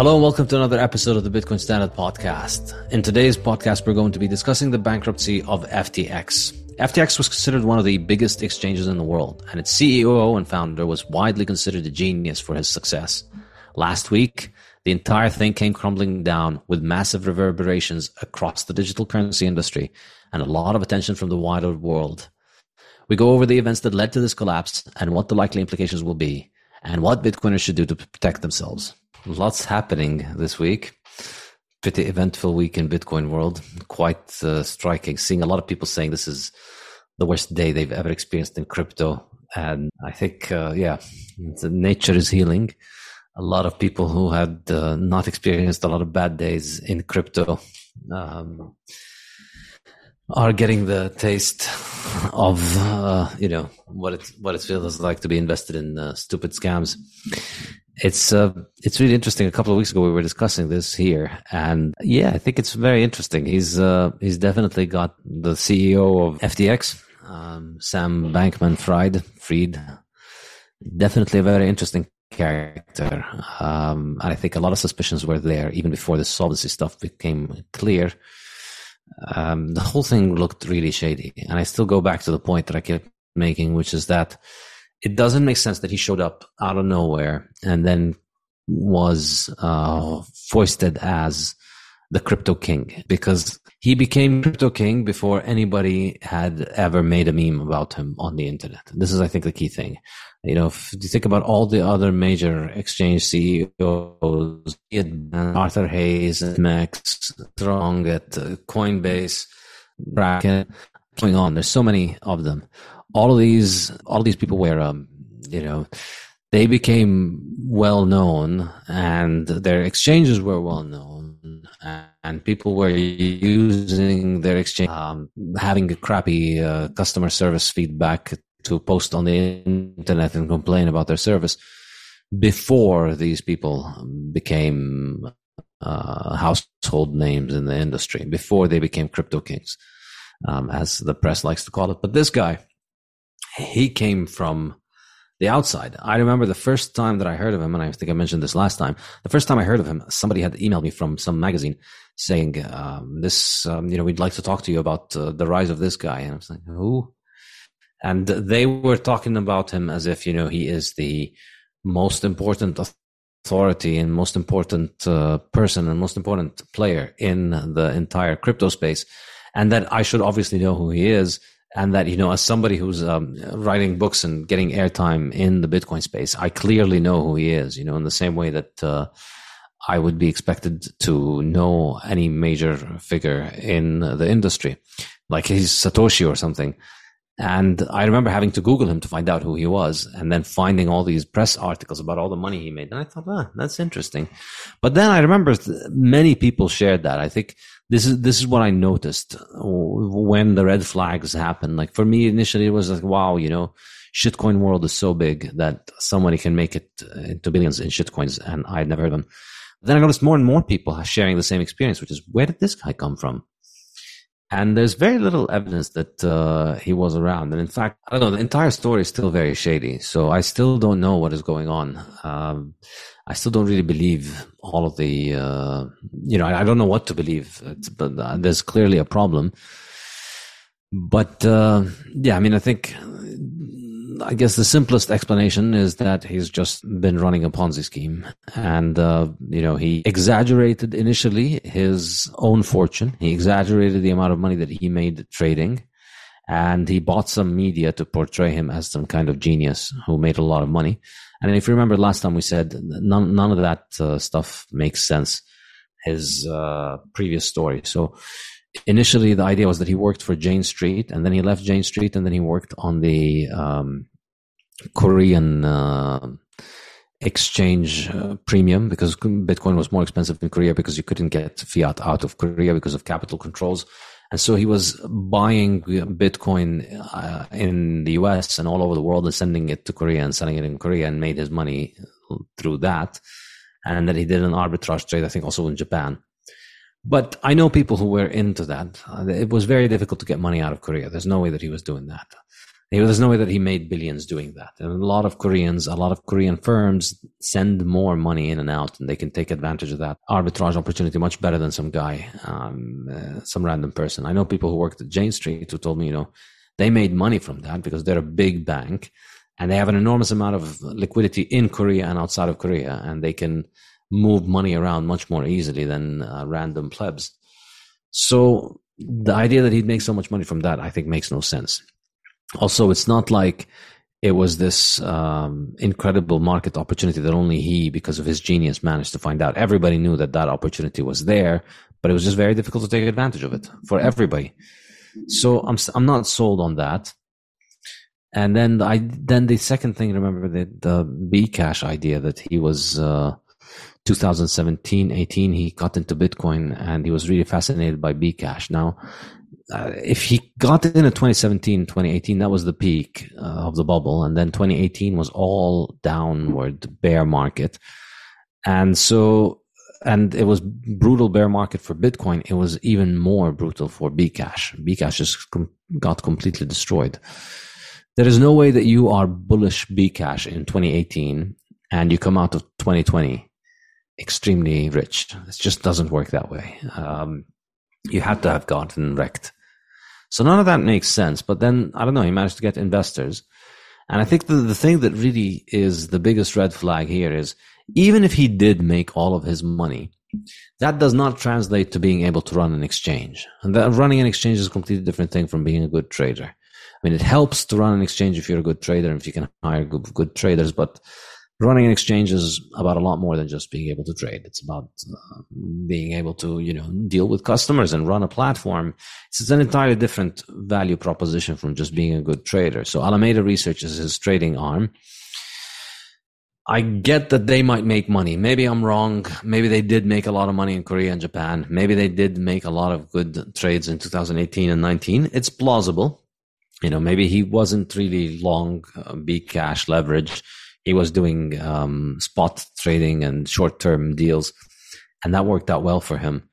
Hello and welcome to another episode of the Bitcoin Standard Podcast. In today's podcast, we're going to be discussing the bankruptcy of FTX. FTX was considered one of the biggest exchanges in the world, and its CEO and founder was widely considered a genius for his success. Last week, the entire thing came crumbling down with massive reverberations across the digital currency industry and a lot of attention from the wider world. We go over the events that led to this collapse and what the likely implications will be, and what Bitcoiners should do to protect themselves. Lots happening this week. Pretty eventful week in Bitcoin world. Quite uh, striking. Seeing a lot of people saying this is the worst day they've ever experienced in crypto. And I think, uh, yeah, nature is healing. A lot of people who had uh, not experienced a lot of bad days in crypto um, are getting the taste of uh, you know what it what it feels like to be invested in uh, stupid scams it's uh, it's really interesting. A couple of weeks ago, we were discussing this here, and yeah, I think it's very interesting. He's uh, he's definitely got the CEO of FTX, um, Sam Bankman-Fried, Fried, definitely a very interesting character. Um, and I think a lot of suspicions were there even before the solvency stuff became clear. Um, the whole thing looked really shady, and I still go back to the point that I kept making, which is that it doesn't make sense that he showed up out of nowhere and then was uh, foisted as the crypto king because he became crypto king before anybody had ever made a meme about him on the internet. This is, I think, the key thing. You know, if you think about all the other major exchange CEOs, Arthur Hayes, Max, Strong at uh, Coinbase, Kraken, going on. There's so many of them. All of these, all of these people were, um, you know, they became well known and their exchanges were well known and people were using their exchange, um, having a crappy uh, customer service feedback to post on the internet and complain about their service before these people became uh, household names in the industry, before they became crypto kings, um, as the press likes to call it. But this guy, he came from the outside. I remember the first time that I heard of him, and I think I mentioned this last time. The first time I heard of him, somebody had emailed me from some magazine saying, um, "This, um, you know, we'd like to talk to you about uh, the rise of this guy." And I was like, "Who?" And they were talking about him as if you know he is the most important authority and most important uh, person and most important player in the entire crypto space, and that I should obviously know who he is and that you know as somebody who's um, writing books and getting airtime in the bitcoin space i clearly know who he is you know in the same way that uh, i would be expected to know any major figure in the industry like he's satoshi or something and i remember having to google him to find out who he was and then finding all these press articles about all the money he made and i thought ah that's interesting but then i remember many people shared that i think this is this is what I noticed when the red flags happened. Like for me, initially it was like, wow, you know, shitcoin world is so big that somebody can make it into billions in shitcoins, and I'd never heard of them. Then I noticed more and more people sharing the same experience, which is where did this guy come from? And there's very little evidence that uh, he was around. And in fact, I don't know, the entire story is still very shady. So I still don't know what is going on. Um, I still don't really believe all of the, uh, you know, I, I, don't know what to believe, but uh, there's clearly a problem. But uh, yeah, I mean, I think, I guess the simplest explanation is that he's just been running a Ponzi scheme. And, uh, you know, he exaggerated initially his own fortune, he exaggerated the amount of money that he made trading. And he bought some media to portray him as some kind of genius who made a lot of money and if you remember last time we said none, none of that uh, stuff makes sense. His uh, previous story. So initially the idea was that he worked for Jane Street and then he left Jane Street and then he worked on the um, Korean uh, exchange uh, premium because Bitcoin was more expensive in Korea because you couldn't get fiat out of Korea because of capital controls. And so he was buying Bitcoin uh, in the US and all over the world and sending it to Korea and selling it in Korea and made his money through that. And then he did an arbitrage trade, I think also in Japan. But I know people who were into that. It was very difficult to get money out of Korea. There's no way that he was doing that. There's no way that he made billions doing that. And a lot of Koreans, a lot of Korean firms send more money in and out, and they can take advantage of that arbitrage opportunity much better than some guy, um, uh, some random person. I know people who worked at Jane Street who told me, you know, they made money from that because they're a big bank and they have an enormous amount of liquidity in Korea and outside of Korea, and they can move money around much more easily than uh, random plebs. So the idea that he'd make so much money from that, I think, makes no sense also it's not like it was this um, incredible market opportunity that only he, because of his genius, managed to find out. Everybody knew that that opportunity was there, but it was just very difficult to take advantage of it for everybody. So I'm I'm not sold on that. And then I then the second thing, remember the the B cash idea that he was uh, 2017, 18, he got into Bitcoin and he was really fascinated by Bcash. Now uh, if he got in at 2017, 2018, that was the peak uh, of the bubble. And then 2018 was all downward bear market. And so, and it was brutal bear market for Bitcoin. It was even more brutal for Bcash. Bcash just com- got completely destroyed. There is no way that you are bullish Bcash in 2018 and you come out of 2020 extremely rich. It just doesn't work that way. Um, you had to have gotten wrecked. So none of that makes sense. But then, I don't know, he managed to get investors. And I think the, the thing that really is the biggest red flag here is even if he did make all of his money That does not translate to being able to run an exchange. And that running an exchange is a completely different thing from being a good trader. I mean, it helps to run an exchange if you're a good trader and if you can hire good, good traders, but running an exchange is about a lot more than just being able to trade. It's about uh, being able to, you know, deal with customers and run a platform. It's an entirely different value proposition from just being a good trader. So Alameda Research is his trading arm. I get that they might make money. Maybe I'm wrong. Maybe they did make a lot of money in Korea and Japan. Maybe they did make a lot of good trades in 2018 and 19. It's plausible. You know, maybe he wasn't really long uh, Bcash leverage he was doing um, spot trading and short term deals, and that worked out well for him.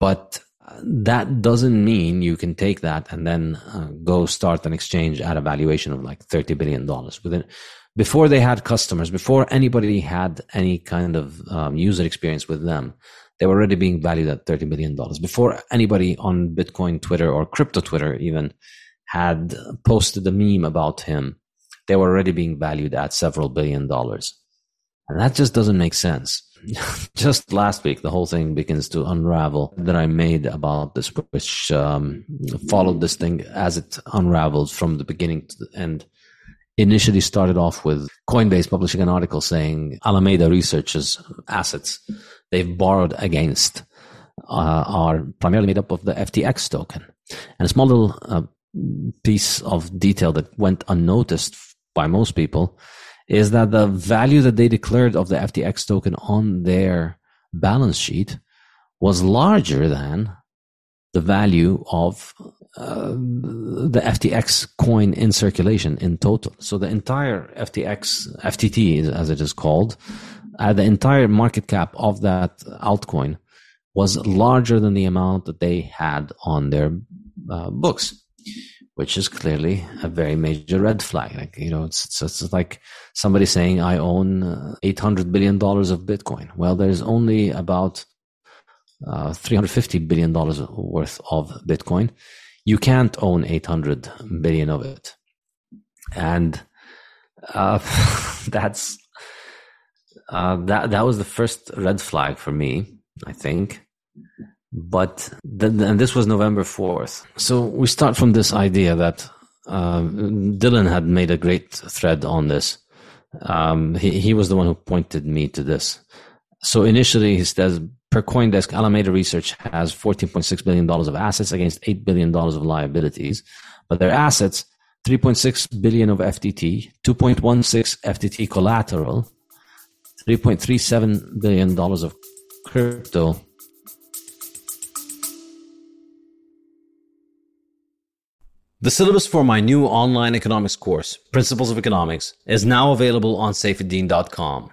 But that doesn't mean you can take that and then uh, go start an exchange at a valuation of like $30 billion. Within, before they had customers, before anybody had any kind of um, user experience with them, they were already being valued at $30 billion. Before anybody on Bitcoin Twitter or crypto Twitter even had posted a meme about him, they were already being valued at several billion dollars. And that just doesn't make sense. just last week, the whole thing begins to unravel that I made about this, which um, followed this thing as it unraveled from the beginning to the end. Initially started off with Coinbase publishing an article saying Alameda Research's assets they've borrowed against uh, are primarily made up of the FTX token. And a small little uh, piece of detail that went unnoticed by most people is that the value that they declared of the FTX token on their balance sheet was larger than the value of uh, the FTX coin in circulation in total. So the entire FTX, FTT as it is called, uh, the entire market cap of that altcoin was larger than the amount that they had on their uh, books which is clearly a very major red flag. Like, you know, it's, it's, it's like somebody saying, I own uh, $800 billion of Bitcoin. Well, there's only about uh, $350 billion worth of Bitcoin. You can't own 800 billion of it. And uh, that's uh, that that was the first red flag for me, I think. But and this was November 4th. So we start from this idea that uh, Dylan had made a great thread on this. Um, he, he was the one who pointed me to this. So initially, he says per CoinDesk, Alameda Research has $14.6 billion of assets against $8 billion of liabilities. But their assets, 3.6 billion of FTT, 2.16 FTT collateral, 3.37 billion dollars of crypto, The syllabus for my new online economics course, Principles of Economics, is now available on saifedean.com.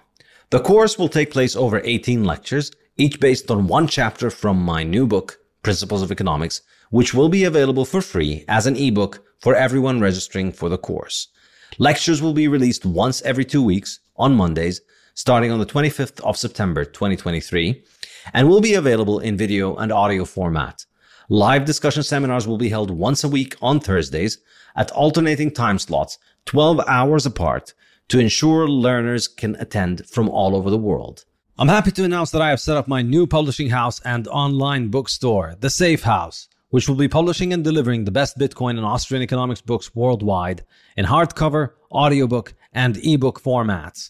The course will take place over 18 lectures, each based on one chapter from my new book, Principles of Economics, which will be available for free as an ebook for everyone registering for the course. Lectures will be released once every two weeks on Mondays, starting on the 25th of September 2023, and will be available in video and audio format. Live discussion seminars will be held once a week on Thursdays at alternating time slots, 12 hours apart, to ensure learners can attend from all over the world. I'm happy to announce that I have set up my new publishing house and online bookstore, The Safe House, which will be publishing and delivering the best Bitcoin and Austrian economics books worldwide in hardcover, audiobook, and ebook formats.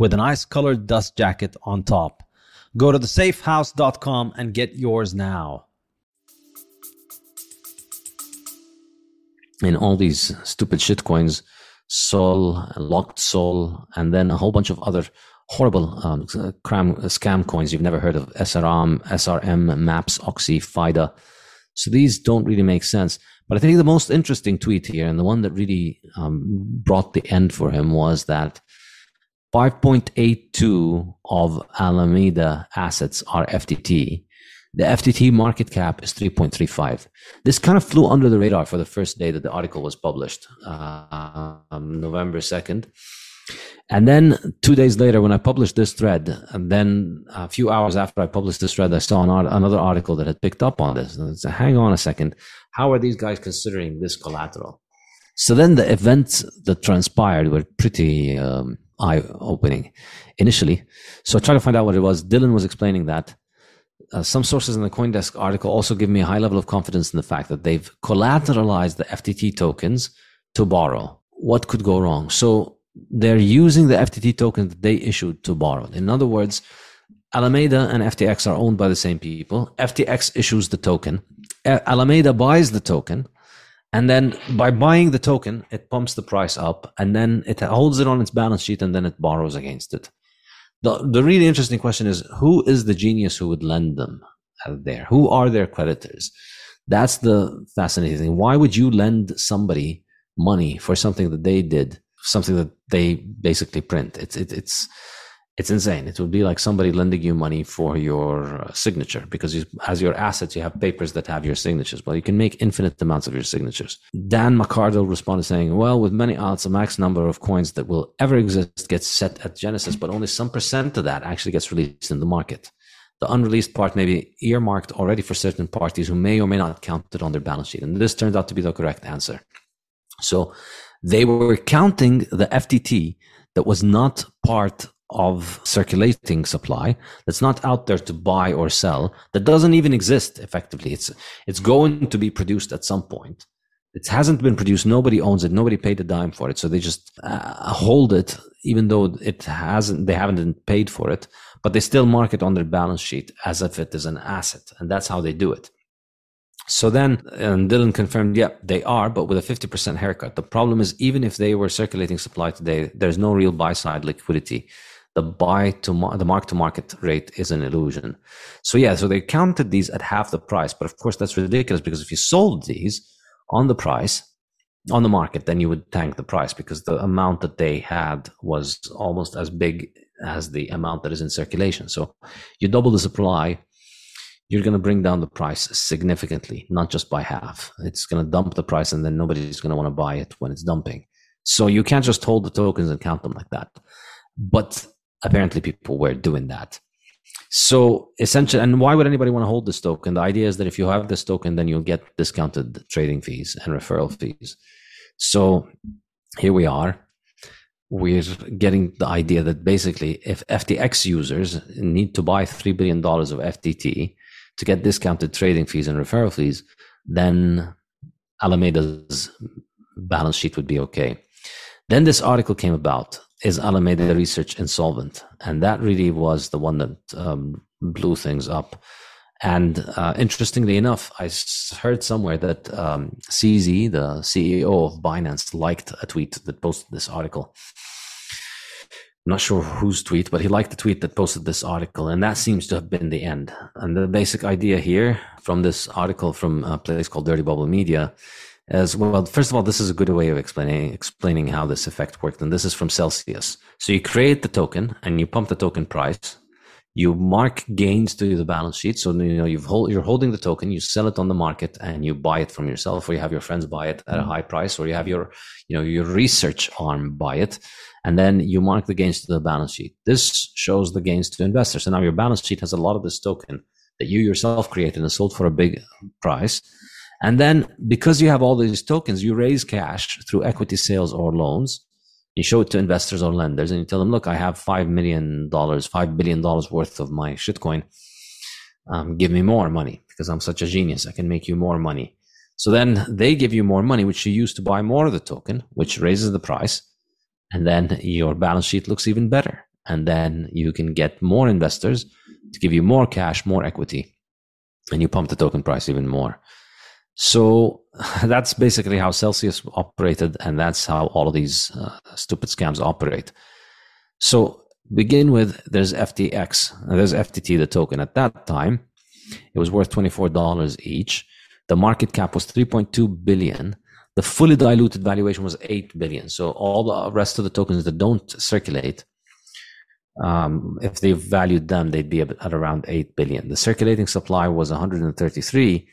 with an ice colored dust jacket on top. Go to thesafehouse.com and get yours now. In all these stupid shitcoins, Sol, Locked Sol, and then a whole bunch of other horrible um, cram, scam coins you've never heard of SRM, SRM, MAPS, Oxy, FIDA. So these don't really make sense. But I think the most interesting tweet here, and the one that really um, brought the end for him, was that 5.82 of Alameda assets are FTT. The FTT market cap is 3.35. This kind of flew under the radar for the first day that the article was published, uh, um, November 2nd. And then two days later, when I published this thread, and then a few hours after I published this thread, I saw an art- another article that had picked up on this. And I said, hang on a second. How are these guys considering this collateral? So then the events that transpired were pretty um, eye opening initially. So I tried to find out what it was. Dylan was explaining that. Uh, some sources in the Coindesk article also give me a high level of confidence in the fact that they've collateralized the FTT tokens to borrow. What could go wrong? So they're using the FTT token that they issued to borrow. In other words, Alameda and FTX are owned by the same people. FTX issues the token. Alameda buys the token. And then by buying the token, it pumps the price up and then it holds it on its balance sheet and then it borrows against it. The, the really interesting question is who is the genius who would lend them there? Who are their creditors? That's the fascinating thing. Why would you lend somebody money for something that they did something that they basically print. It's it, it's it's insane. It would be like somebody lending you money for your uh, signature because you, as your assets, you have papers that have your signatures. Well, you can make infinite amounts of your signatures. Dan McArdle responded saying, well, with many alts, a max number of coins that will ever exist gets set at Genesis, but only some percent of that actually gets released in the market. The unreleased part may be earmarked already for certain parties who may or may not count it on their balance sheet. And this turned out to be the correct answer. So they were counting the FTT that was not part of circulating supply that's not out there to buy or sell that doesn't even exist effectively. It's it's going to be produced at some point. It hasn't been produced. Nobody owns it. Nobody paid a dime for it. So they just uh, hold it even though it hasn't they haven't paid for it but they still mark it on their balance sheet as if it is an asset and that's how they do it. So then, and Dylan confirmed, yeah, they are, but with a 50% haircut. The problem is, even if they were circulating supply today, there's no real buy side liquidity. The buy to mar- the mark to market rate is an illusion. So yeah, so they counted these at half the price, but of course that's ridiculous because if you sold these on the price, on the market, then you would tank the price because the amount that they had was almost as big as the amount that is in circulation. So you double the supply you're going to bring down the price significantly, not just by half. It's going to dump the price and then nobody's going to want to buy it when it's dumping. So you can't just hold the tokens and count them like that. But apparently people were doing that. So essentially, and why would anybody want to hold this token? The idea is that if you have this token, then you'll get discounted trading fees and referral fees. So here we are. We're getting the idea that basically if FTX users need to buy $3 billion of FTT, to get discounted trading fees and referral fees, then Alameda's balance sheet would be okay. Then this article came about. Is Alameda Research insolvent? And that really was the one that um, blew things up. And uh, interestingly enough, I heard somewhere that um, CZ, the CEO of Binance, liked a tweet that posted this article. I'm not sure whose tweet, but he liked the tweet that posted this article, and that seems to have been the end. And the basic idea here from this article from a place called Dirty Bubble Media is well, first of all, this is a good way of explaining explaining how this effect worked, and this is from Celsius. So you create the token and you pump the token price. You mark gains to the balance sheet. So you know you've hold, you're holding the token, you sell it on the market, and you buy it from yourself, or you have your friends buy it at a high price, or you have your you know your research arm buy it and then you mark the gains to the balance sheet. This shows the gains to investors. So now your balance sheet has a lot of this token that you yourself created and sold for a big price. And then because you have all these tokens, you raise cash through equity sales or loans. You show it to investors or lenders and you tell them, look, I have $5 million, $5 billion worth of my shitcoin. Um, give me more money because I'm such a genius. I can make you more money. So then they give you more money, which you use to buy more of the token, which raises the price and then your balance sheet looks even better and then you can get more investors to give you more cash more equity and you pump the token price even more so that's basically how celsius operated and that's how all of these uh, stupid scams operate so begin with there's ftx there's ftt the token at that time it was worth $24 each the market cap was 3.2 billion the fully diluted valuation was 8 billion. So all the rest of the tokens that don't circulate Um, if they valued them, they'd be at around 8 billion. The circulating supply was 133.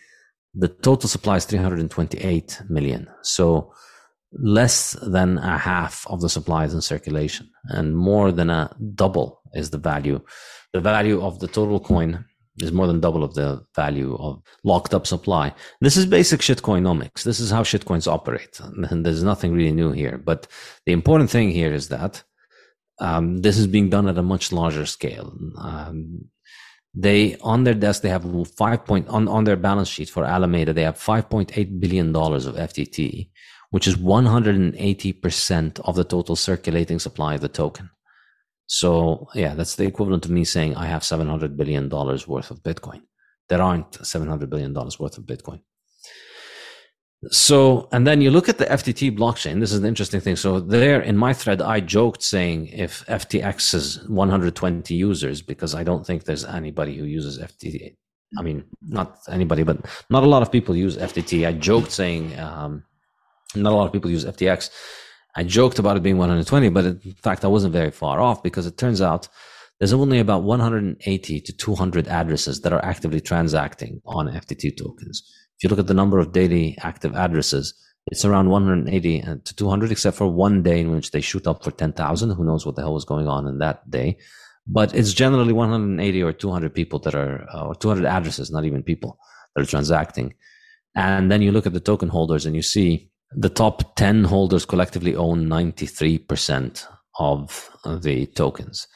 The total supply is 328 million. So less than a half of the supply is in circulation and more than a double is the value. The value of the total coin is more than double of the value of locked up supply. This is basic shitcoinomics. This is how shitcoins operate. And there's nothing really new here. But the important thing here is that um, this is being done at a much larger scale. Um, they on their desk they have five point on, on their balance sheet for Alameda they have 5.8 billion dollars of FTT, which is 180 percent of the total circulating supply of the token. So yeah, that's the equivalent of me saying I have 700 billion dollars worth of Bitcoin. There aren't 700 billion dollars worth of Bitcoin. So, and then you look at the FTT blockchain. This is an interesting thing. So, there in my thread, I joked saying if FTX is 120 users, because I don't think there's anybody who uses FTT. I mean, not anybody, but not a lot of people use FTT. I joked saying um, not a lot of people use FTX. I joked about it being 120, but in fact, I wasn't very far off because it turns out there's only about 180 to 200 addresses that are actively transacting on FTT tokens. If you look at the number of daily active addresses, it's around 180 to 200, except for one day in which they shoot up for 10,000. Who knows what the hell was going on in that day? But it's generally 180 or 200 people that are, uh, or 200 addresses, not even people that are transacting. And then you look at the token holders and you see the top 10 holders collectively own 93% of the tokens.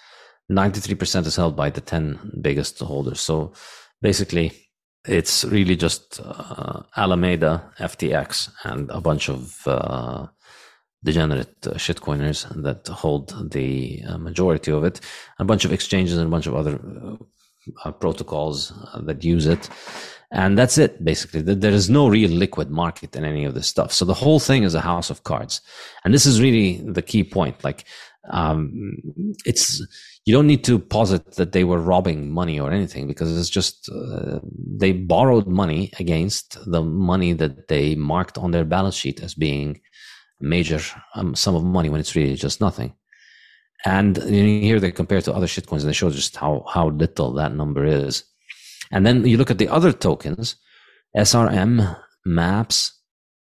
93% is held by the 10 biggest holders. So basically, it's really just uh, Alameda, FTX, and a bunch of uh, degenerate uh, shitcoiners that hold the uh, majority of it, a bunch of exchanges and a bunch of other uh, uh, protocols that use it. And that's it, basically. There is no real liquid market in any of this stuff. So the whole thing is a house of cards. And this is really the key point. Like, um, it's, you don't need to posit that they were robbing money or anything because it's just uh, they borrowed money against the money that they marked on their balance sheet as being a major um, sum of money when it's really just nothing. And here they compare to other shitcoins and they show just how how little that number is. And then you look at the other tokens, SRM, MAPS,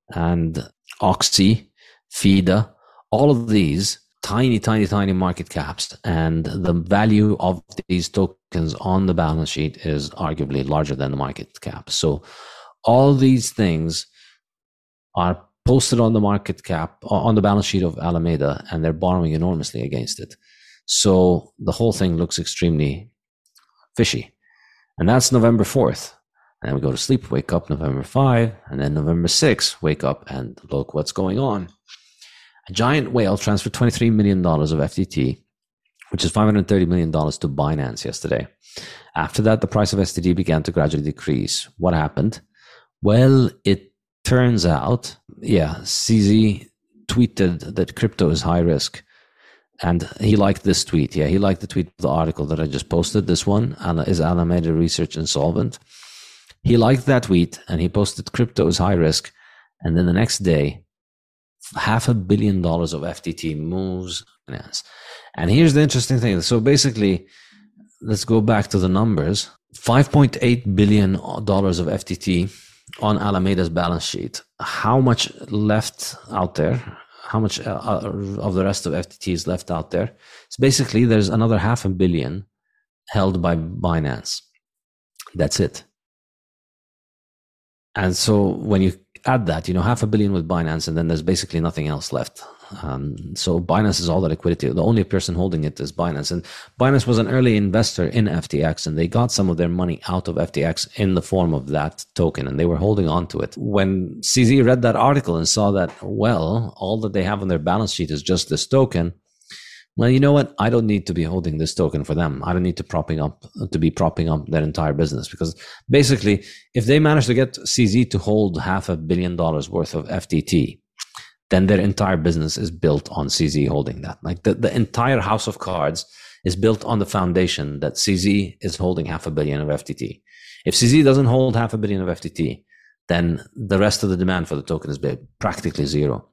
and Oxy, FIDA, all of these tiny, tiny, tiny market caps, and the value of these tokens on the balance sheet is arguably larger than the market cap. So, all these things are posted on the market cap on the balance sheet of Alameda, and they're borrowing enormously against it. So the whole thing looks extremely fishy, and that's November fourth. And we go to sleep, wake up November 5, and then November 6, wake up and look what's going on. A giant whale transferred $23 million of FTT, which is $530 million to Binance yesterday. After that, the price of FTT began to gradually decrease. What happened? Well, it turns out, yeah, CZ tweeted that crypto is high risk. And he liked this tweet. Yeah, he liked the tweet, the article that I just posted. This one is Alameda Research Insolvent. He liked that tweet and he posted crypto is high risk. And then the next day, half a billion dollars of FTT moves. And here's the interesting thing. So basically, let's go back to the numbers. $5.8 billion of FTT on Alameda's balance sheet. How much left out there? How much uh, uh of the rest of FTT is left out there? So basically, there's another half a billion held by Binance. That's it. And so when you add that, you know, half a billion with Binance, and then there's basically nothing else left. Um, so Binance is all the liquidity. The only person holding it is Binance, and Binance was an early investor in FTX, and they got some of their money out of FTX in the form of that token, and they were holding on to it. When CZ read that article and saw that, well, all that they have on their balance sheet is just this token well, you know what? I don't need to be holding this token for them. I don't need to propping up to be propping up their entire business because basically, if they manage to get CZ to hold half a billion dollars worth of FTT, then their entire business is built on CZ holding that. Like the, the entire house of cards is built on the foundation that CZ is holding half a billion of FTT. If CZ doesn't hold half a billion of FTT, then the rest of the demand for the token is practically zero.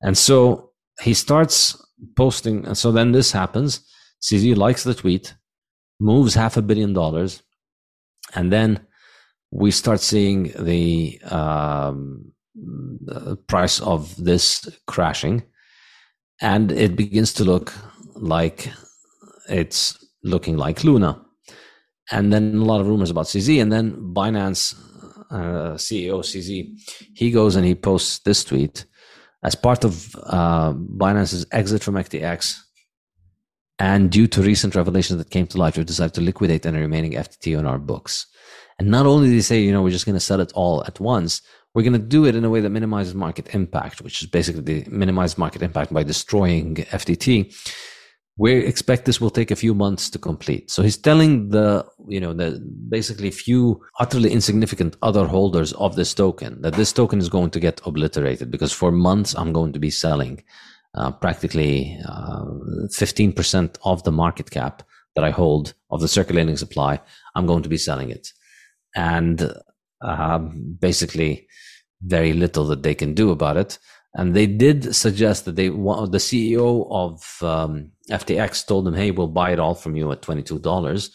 And so he starts posting. And so then this happens. CZ likes the tweet, moves half a billion dollars, and then we start seeing the, um, the price of this crashing, and it begins to look like it's looking like Luna. And then a lot of rumors about CZ, and then Binance uh, CEO CZ, he goes and he posts this tweet as part of uh, Binance's exit from FTX. And due to recent revelations that came to light, we've decided to liquidate any remaining FTT on our books. And not only do they say, you know, we're just going to sell it all at once, we're going to do it in a way that minimizes market impact, which is basically minimize market impact by destroying FTT we expect this will take a few months to complete. So he's telling the, you know, the basically few utterly insignificant other holders of this token that this token is going to get obliterated because for months I'm going to be selling uh, practically uh, 15% of the market cap that I hold of the circulating supply. I'm going to be selling it. And uh, basically very little that they can do about it. And they did suggest that they want the CEO of um, FTX told them, "Hey, we'll buy it all from you at twenty two dollars."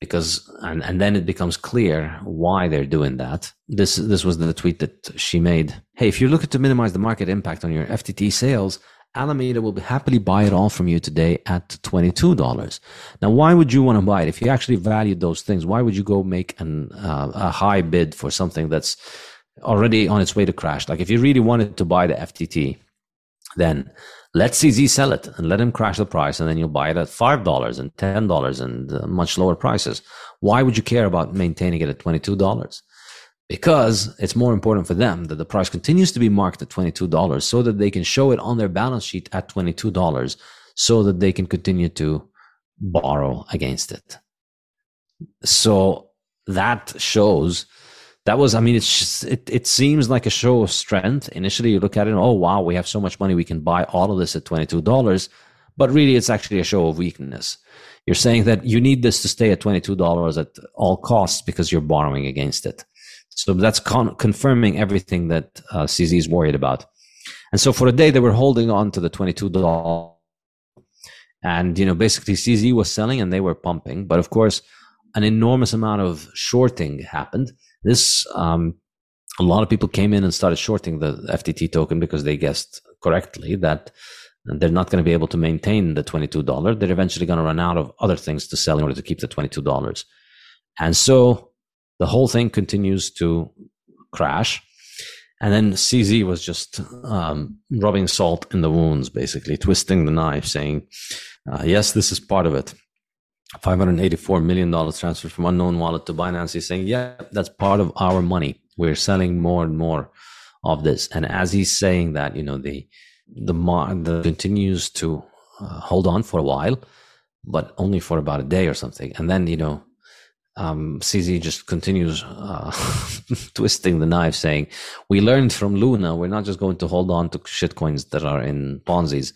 Because and, and then it becomes clear why they're doing that. This this was the tweet that she made. Hey, if you're looking to minimize the market impact on your FTT sales, Alameda will be happily buy it all from you today at $22. Now, why would you want to buy it? If you actually valued those things, why would you go make an, uh, a high bid for something that's already on its way to crash. Like if you really wanted to buy the FTT, then let CZ sell it and let him crash the price, and then you'll buy it at five dollars and ten dollars and uh, much lower prices. Why would you care about maintaining it at twenty two dollars? Because it's more important for them that the price continues to be marked at twenty two dollars, so that they can show it on their balance sheet at twenty two dollars, so that they can continue to borrow against it. So that shows that was, I mean, it's just, it, it seems like a show of strength. Initially, you look at it, and, oh, wow, we have so much money, we can buy all of this at $22. But really, it's actually a show of weakness. You're saying that you need this to stay at $22 at all costs because you're borrowing against it. So that's con- confirming everything that uh, CZ is worried about. And so for a day, they were holding on to the $22. And, you know, basically CZ was selling and they were pumping. But of course, an enormous amount of shorting happened this, um, a lot of people came in and started shorting the FTT token because they guessed correctly that they're not going to be able to maintain the $22. They're eventually going to run out of other things to sell in order to keep the $22. And so the whole thing continues to crash. And then CZ was just um, rubbing salt in the wounds, basically twisting the knife, saying, uh, "Yes, this is part of it. $584 million transfer from unknown wallet to Binance. He's saying, yeah, that's part of our money. We're selling more and more of this. And as he's saying that, you know, the, the, the continues to uh, hold on for a while, but only for about a day or something. And then, you know, um, CZ just continues uh, twisting the knife, saying, "We learned from Luna. We're not just going to hold on to shitcoins that are in Ponzi's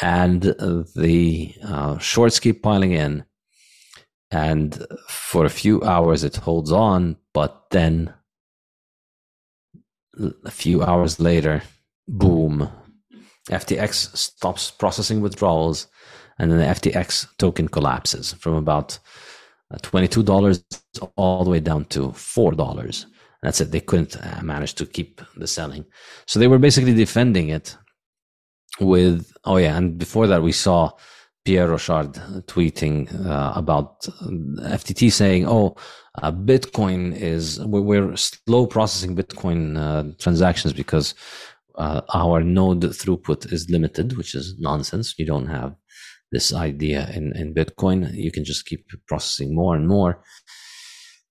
and the uh, shorts keep piling in. And for a few hours, it holds on, but then a few hours later, boom, FTX stops processing withdrawals, and then the FTX token collapses from about uh, $22 all the way down to $4. That's it. They couldn't uh, manage to keep the selling. So they were basically defending it with oh yeah, and before that we saw Pierre Rochard tweeting uh, about FTT saying, "Oh, uh, Bitcoin is we're slow processing Bitcoin uh, transactions because uh, our node throughput is limited, which is nonsense. You don't have this idea in in Bitcoin. You can just keep processing more and more."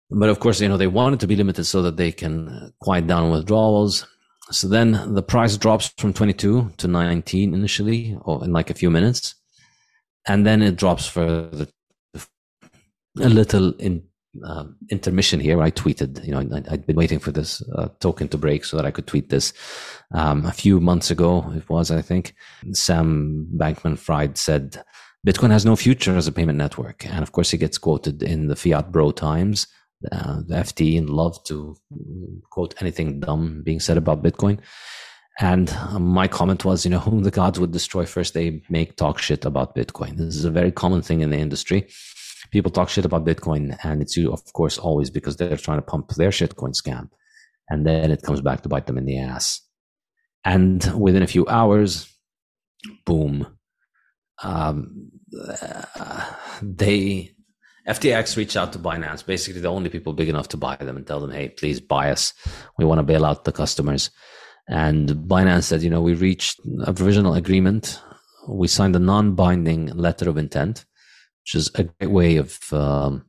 But of course, you know they want it to be limited so that they can quiet down withdrawals so then the price drops from 22 to 19 initially, or in like a few minutes, and then it drops further. A little in uh, intermission here. I tweeted, you know, I, had been waiting for this uh, token to break so that I could tweet this. Um, a few months ago, it was, I think, Sam Bankman Fried said, Bitcoin has no future as a payment network. And of course, he gets quoted in the Fiat Bro Times uh, the FT and love to quote anything dumb being said about Bitcoin. And um, my comment was, you know, whom the gods would destroy first, they make talk shit about Bitcoin. This is a very common thing in the industry. People talk shit about Bitcoin, and it's you, of course always because they're trying to pump their shitcoin scam, and then it comes back to bite them in the ass. And within a few hours, boom, um, uh, they FTX reached out to Binance, basically the only people big enough to buy them and tell them, hey, please buy us. We want to bail out the customers. And Binance said, you know, we reached a provisional agreement. We signed a non binding letter of intent, which is a great way of, um,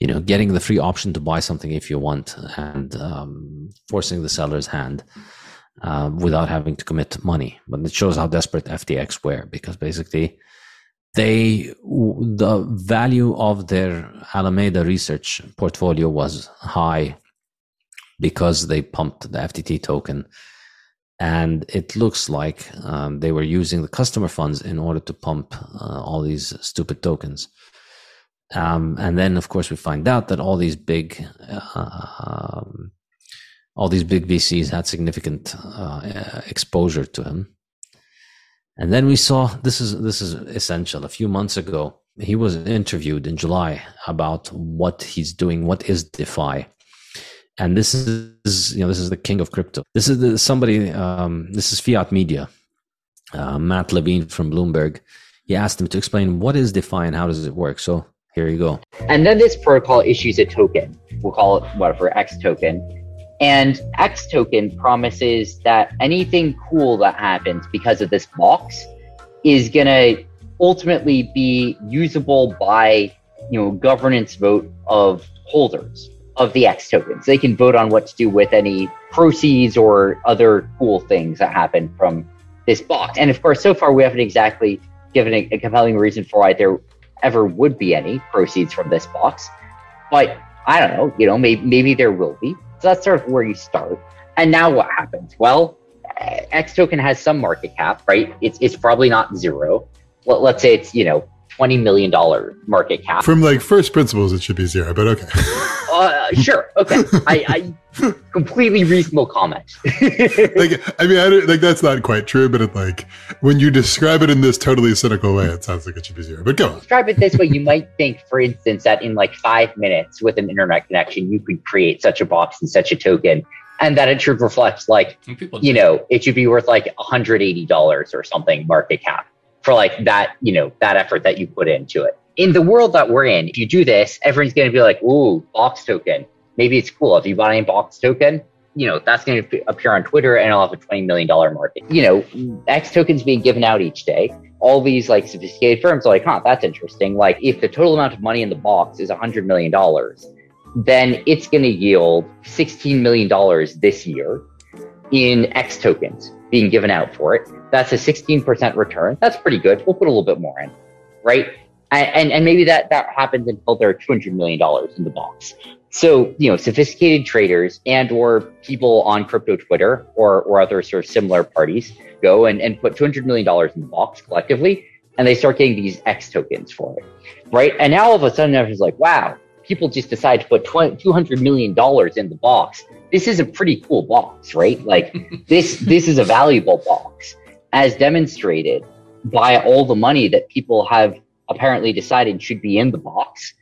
you know, getting the free option to buy something if you want and um, forcing the seller's hand uh, without having to commit money. But it shows how desperate FTX were because basically they the value of their Alameda research portfolio was high because they pumped the FTT token, and it looks like um, they were using the customer funds in order to pump uh, all these stupid tokens. Um, and then, of course, we find out that all these big, uh, um, all these big VCs had significant uh, exposure to him and then we saw this is this is essential. A few months ago, he was interviewed in July about what he's doing, what is DeFi, and this is you know this is the king of crypto. This is the, somebody. Um, this is Fiat Media. Uh, Matt Levine from Bloomberg. He asked him to explain what is DeFi and how does it work. So here you go. And then this protocol issues a token. We'll call it whatever X token and X token promises that anything cool that happens because of this box is going to ultimately be usable by, you know, governance vote of holders of the X tokens. They can vote on what to do with any proceeds or other cool things that happen from this box. And of course, so far we haven't exactly given a, a compelling reason for why there ever would be any proceeds from this box. But I don't know, you know, maybe, maybe there will be. So that's sort of where you start. And now what happens? Well, X token has some market cap, right? It's it's probably not zero. Let, let's say it's you know twenty million dollar market cap. From like first principles, it should be zero, but okay. uh, sure, okay. I, I completely reasonable comment. like I mean, I like that's not quite true, but it like when you describe it in this totally cynical way, it sounds like it should be zero. But go on. Describe it this way: you might think, for instance, that in like five minutes with an internet connection, you could create such a box and such a token and that it should reflect like you know it should be worth like $180 or something market cap for like that you know that effort that you put into it. In the world that we're in if you do this everyone's going to be like ooh box token. Maybe it's cool. If you buy a box token you know that's going to appear on twitter and I'll have a $20 million market. You know x tokens being given out each day all these like sophisticated firms are like huh that's interesting. Like if the total amount of money in the box is $100 million then it's going to yield $16 million this year in X tokens being given out for it. That's a 16% return. That's pretty good. We'll put a little bit more in, right? And, and maybe that, that happens until there are $200 million in the box. So, you know, sophisticated traders and or people on crypto Twitter or, or other sort of similar parties go and, and put $200 million in the box collectively, and they start getting these X tokens for it, right? And now all of a sudden everyone's like, wow, people just decide to put $200 million in the box. This is a pretty cool box, right? Like this, this is a valuable box as demonstrated by all the money that people have apparently decided should be in the box.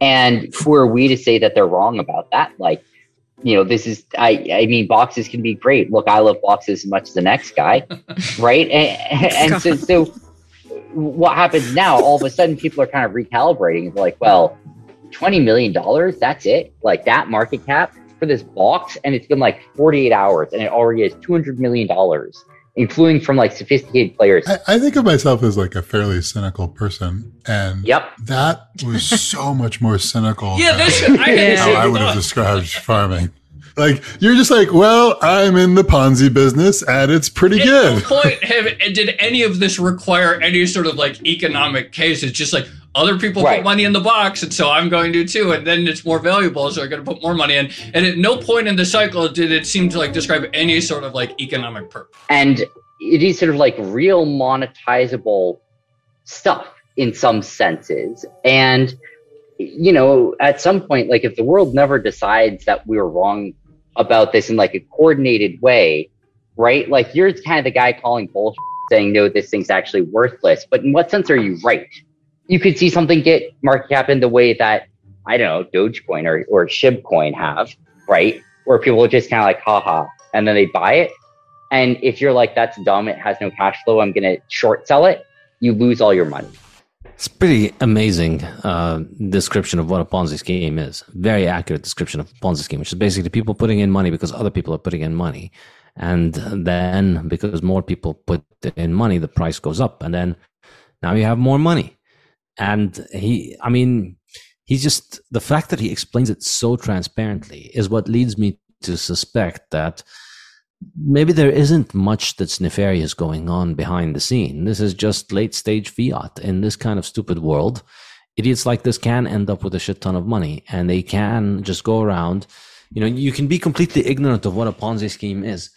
And who are we to say that they're wrong about that? Like, you know, this is, I, I mean, boxes can be great. Look, I love boxes as much as the next guy, right? And, and so, so what happens now, all of a sudden people are kind of recalibrating. It's like, well, $20 million, that's it. Like that market cap for this box. And it's been like 48 hours and it already has $200 million, including from like sophisticated players. I, I, think of myself as like a fairly cynical person. And yep. that was so much more cynical. yeah, that's I, how I would have described farming. Like you're just like, well, I'm in the Ponzi business, and it's pretty At good. Point have, did any of this require any sort of like economic case? It's just like, other people right. put money in the box, and so I'm going to too. And then it's more valuable, so I'm going to put more money in. And at no point in the cycle did it seem to like describe any sort of like economic purpose. And it is sort of like real monetizable stuff in some senses. And you know, at some point, like if the world never decides that we were wrong about this in like a coordinated way, right? Like you're kind of the guy calling bullshit, saying no, this thing's actually worthless. But in what sense are you right? You could see something get market cap in the way that I don't know, Dogecoin or or Shibcoin have, right? Where people just kind of like, haha, and then they buy it. And if you're like, that's dumb, it has no cash flow, I'm gonna short sell it, you lose all your money. It's pretty amazing uh, description of what a Ponzi scheme is. Very accurate description of Ponzi scheme, which is basically people putting in money because other people are putting in money, and then because more people put in money, the price goes up, and then now you have more money. And he, I mean, he's just the fact that he explains it so transparently is what leads me to suspect that maybe there isn't much that's nefarious going on behind the scene. This is just late stage fiat. In this kind of stupid world, idiots like this can end up with a shit ton of money and they can just go around. You know, you can be completely ignorant of what a Ponzi scheme is.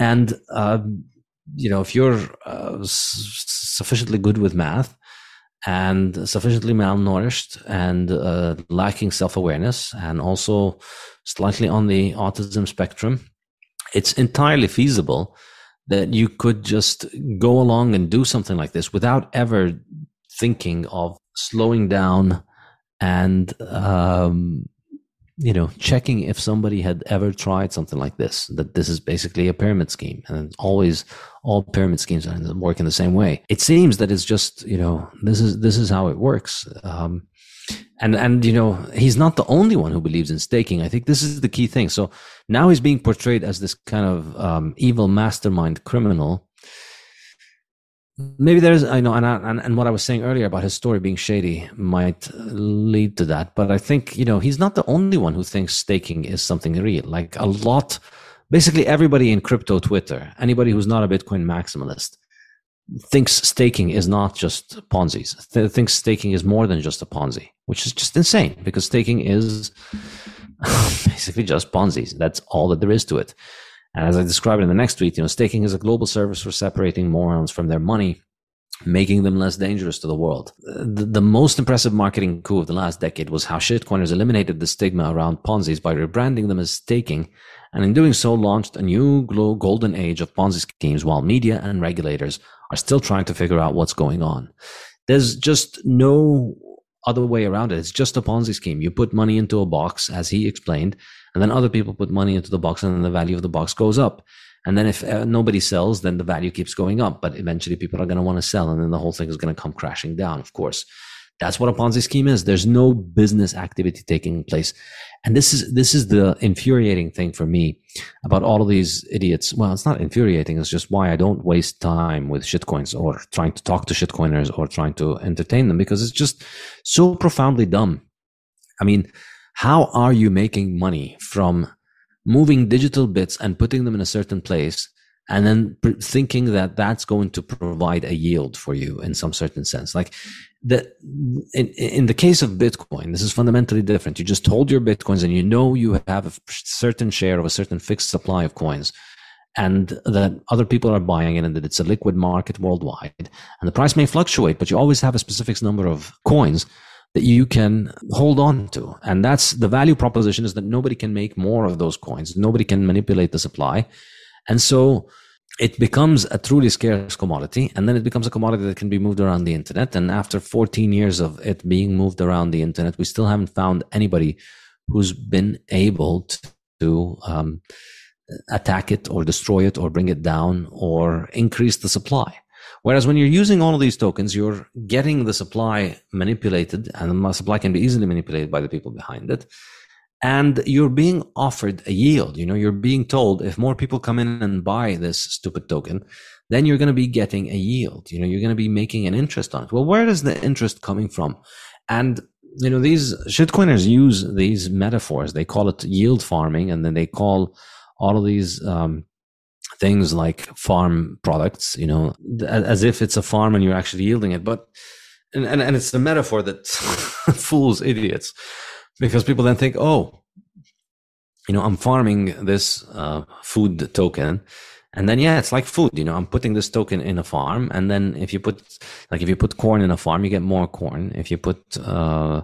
And, uh, you know, if you're uh, sufficiently good with math and sufficiently malnourished and uh, lacking self awareness and also slightly on the autism spectrum, it's entirely feasible that you could just go along and do something like this without ever thinking of slowing down and um, you know checking if somebody had ever tried something like this that this is basically a pyramid scheme. And always all pyramid schemes work in the same way. It seems that it's just you know this is this is how it works. Um, and and you know he's not the only one who believes in staking. I think this is the key thing. So now he's being portrayed as this kind of um, evil mastermind criminal maybe there's i know and, and and what i was saying earlier about his story being shady might lead to that but i think you know he's not the only one who thinks staking is something real like a lot basically everybody in crypto twitter anybody who's not a bitcoin maximalist thinks staking is not just Ponzi's. Th- thinks staking is more than just a Ponzi, which is just insane because staking is basically just Ponzi's. That's all that there is to it. And as I described in the next tweet, you know, staking is a global service for separating morons from their money, making them less dangerous to the world. The, the most impressive marketing coup of the last decade was how shitcoiners eliminated the stigma around Ponzi's by rebranding them as staking and in doing so launched a new golden age of Ponzi schemes while media and regulators are still trying to figure out what's going on. There's just no other way around it. It's just a Ponzi scheme. You put money into a box, as he explained, and then other people put money into the box, and then the value of the box goes up. And then if uh, nobody sells, then the value keeps going up. But eventually people are going to want to sell, and then the whole thing is going to come crashing down, of course. That's what a Ponzi scheme is. There's no business activity taking place. And this is, this is the infuriating thing for me about all of these idiots. Well, it's not infuriating. It's just why I don't waste time with shitcoins or trying to talk to shitcoiners or trying to entertain them because it's just so profoundly dumb. I mean, how are you making money from moving digital bits and putting them in a certain place and then thinking that that's going to provide a yield for you in some certain sense. Like that in, in the case of bitcoin this is fundamentally different. You just hold your bitcoins and you know you have a certain share of a certain fixed supply of coins and that other people are buying it and that it's a liquid market worldwide and the price may fluctuate but you always have a specific number of coins that you can hold on to. And that's the value proposition is that nobody can make more of those coins. Nobody can manipulate the supply and so it becomes a truly scarce commodity and then it becomes a commodity that can be moved around the internet. And after 14 years of it being moved around the internet we still haven't found anybody who's been able to, um, attack it or destroy it or bring it down or increase the supply. Whereas when you're using all of these tokens you're getting the supply manipulated and the supply can be easily manipulated by the people behind it and you're being offered a yield. You know, you're being told if more people come in and buy this stupid token, then you're going to be getting a yield. You know, you're going to be making an interest on it. Well, where is the interest coming from? And you know, these shitcoiners use these metaphors. They call it yield farming, and then they call all of these um, things like farm products, you know, as if it's a farm and you're actually yielding it. But and and, and it's a metaphor that fools idiots because people then think, oh, you know, I'm farming this uh, food token. And then, yeah, it's like food. You know, I'm putting this token in a farm, and then if you put, like, if you put corn in a farm, you get more corn. If you put uh,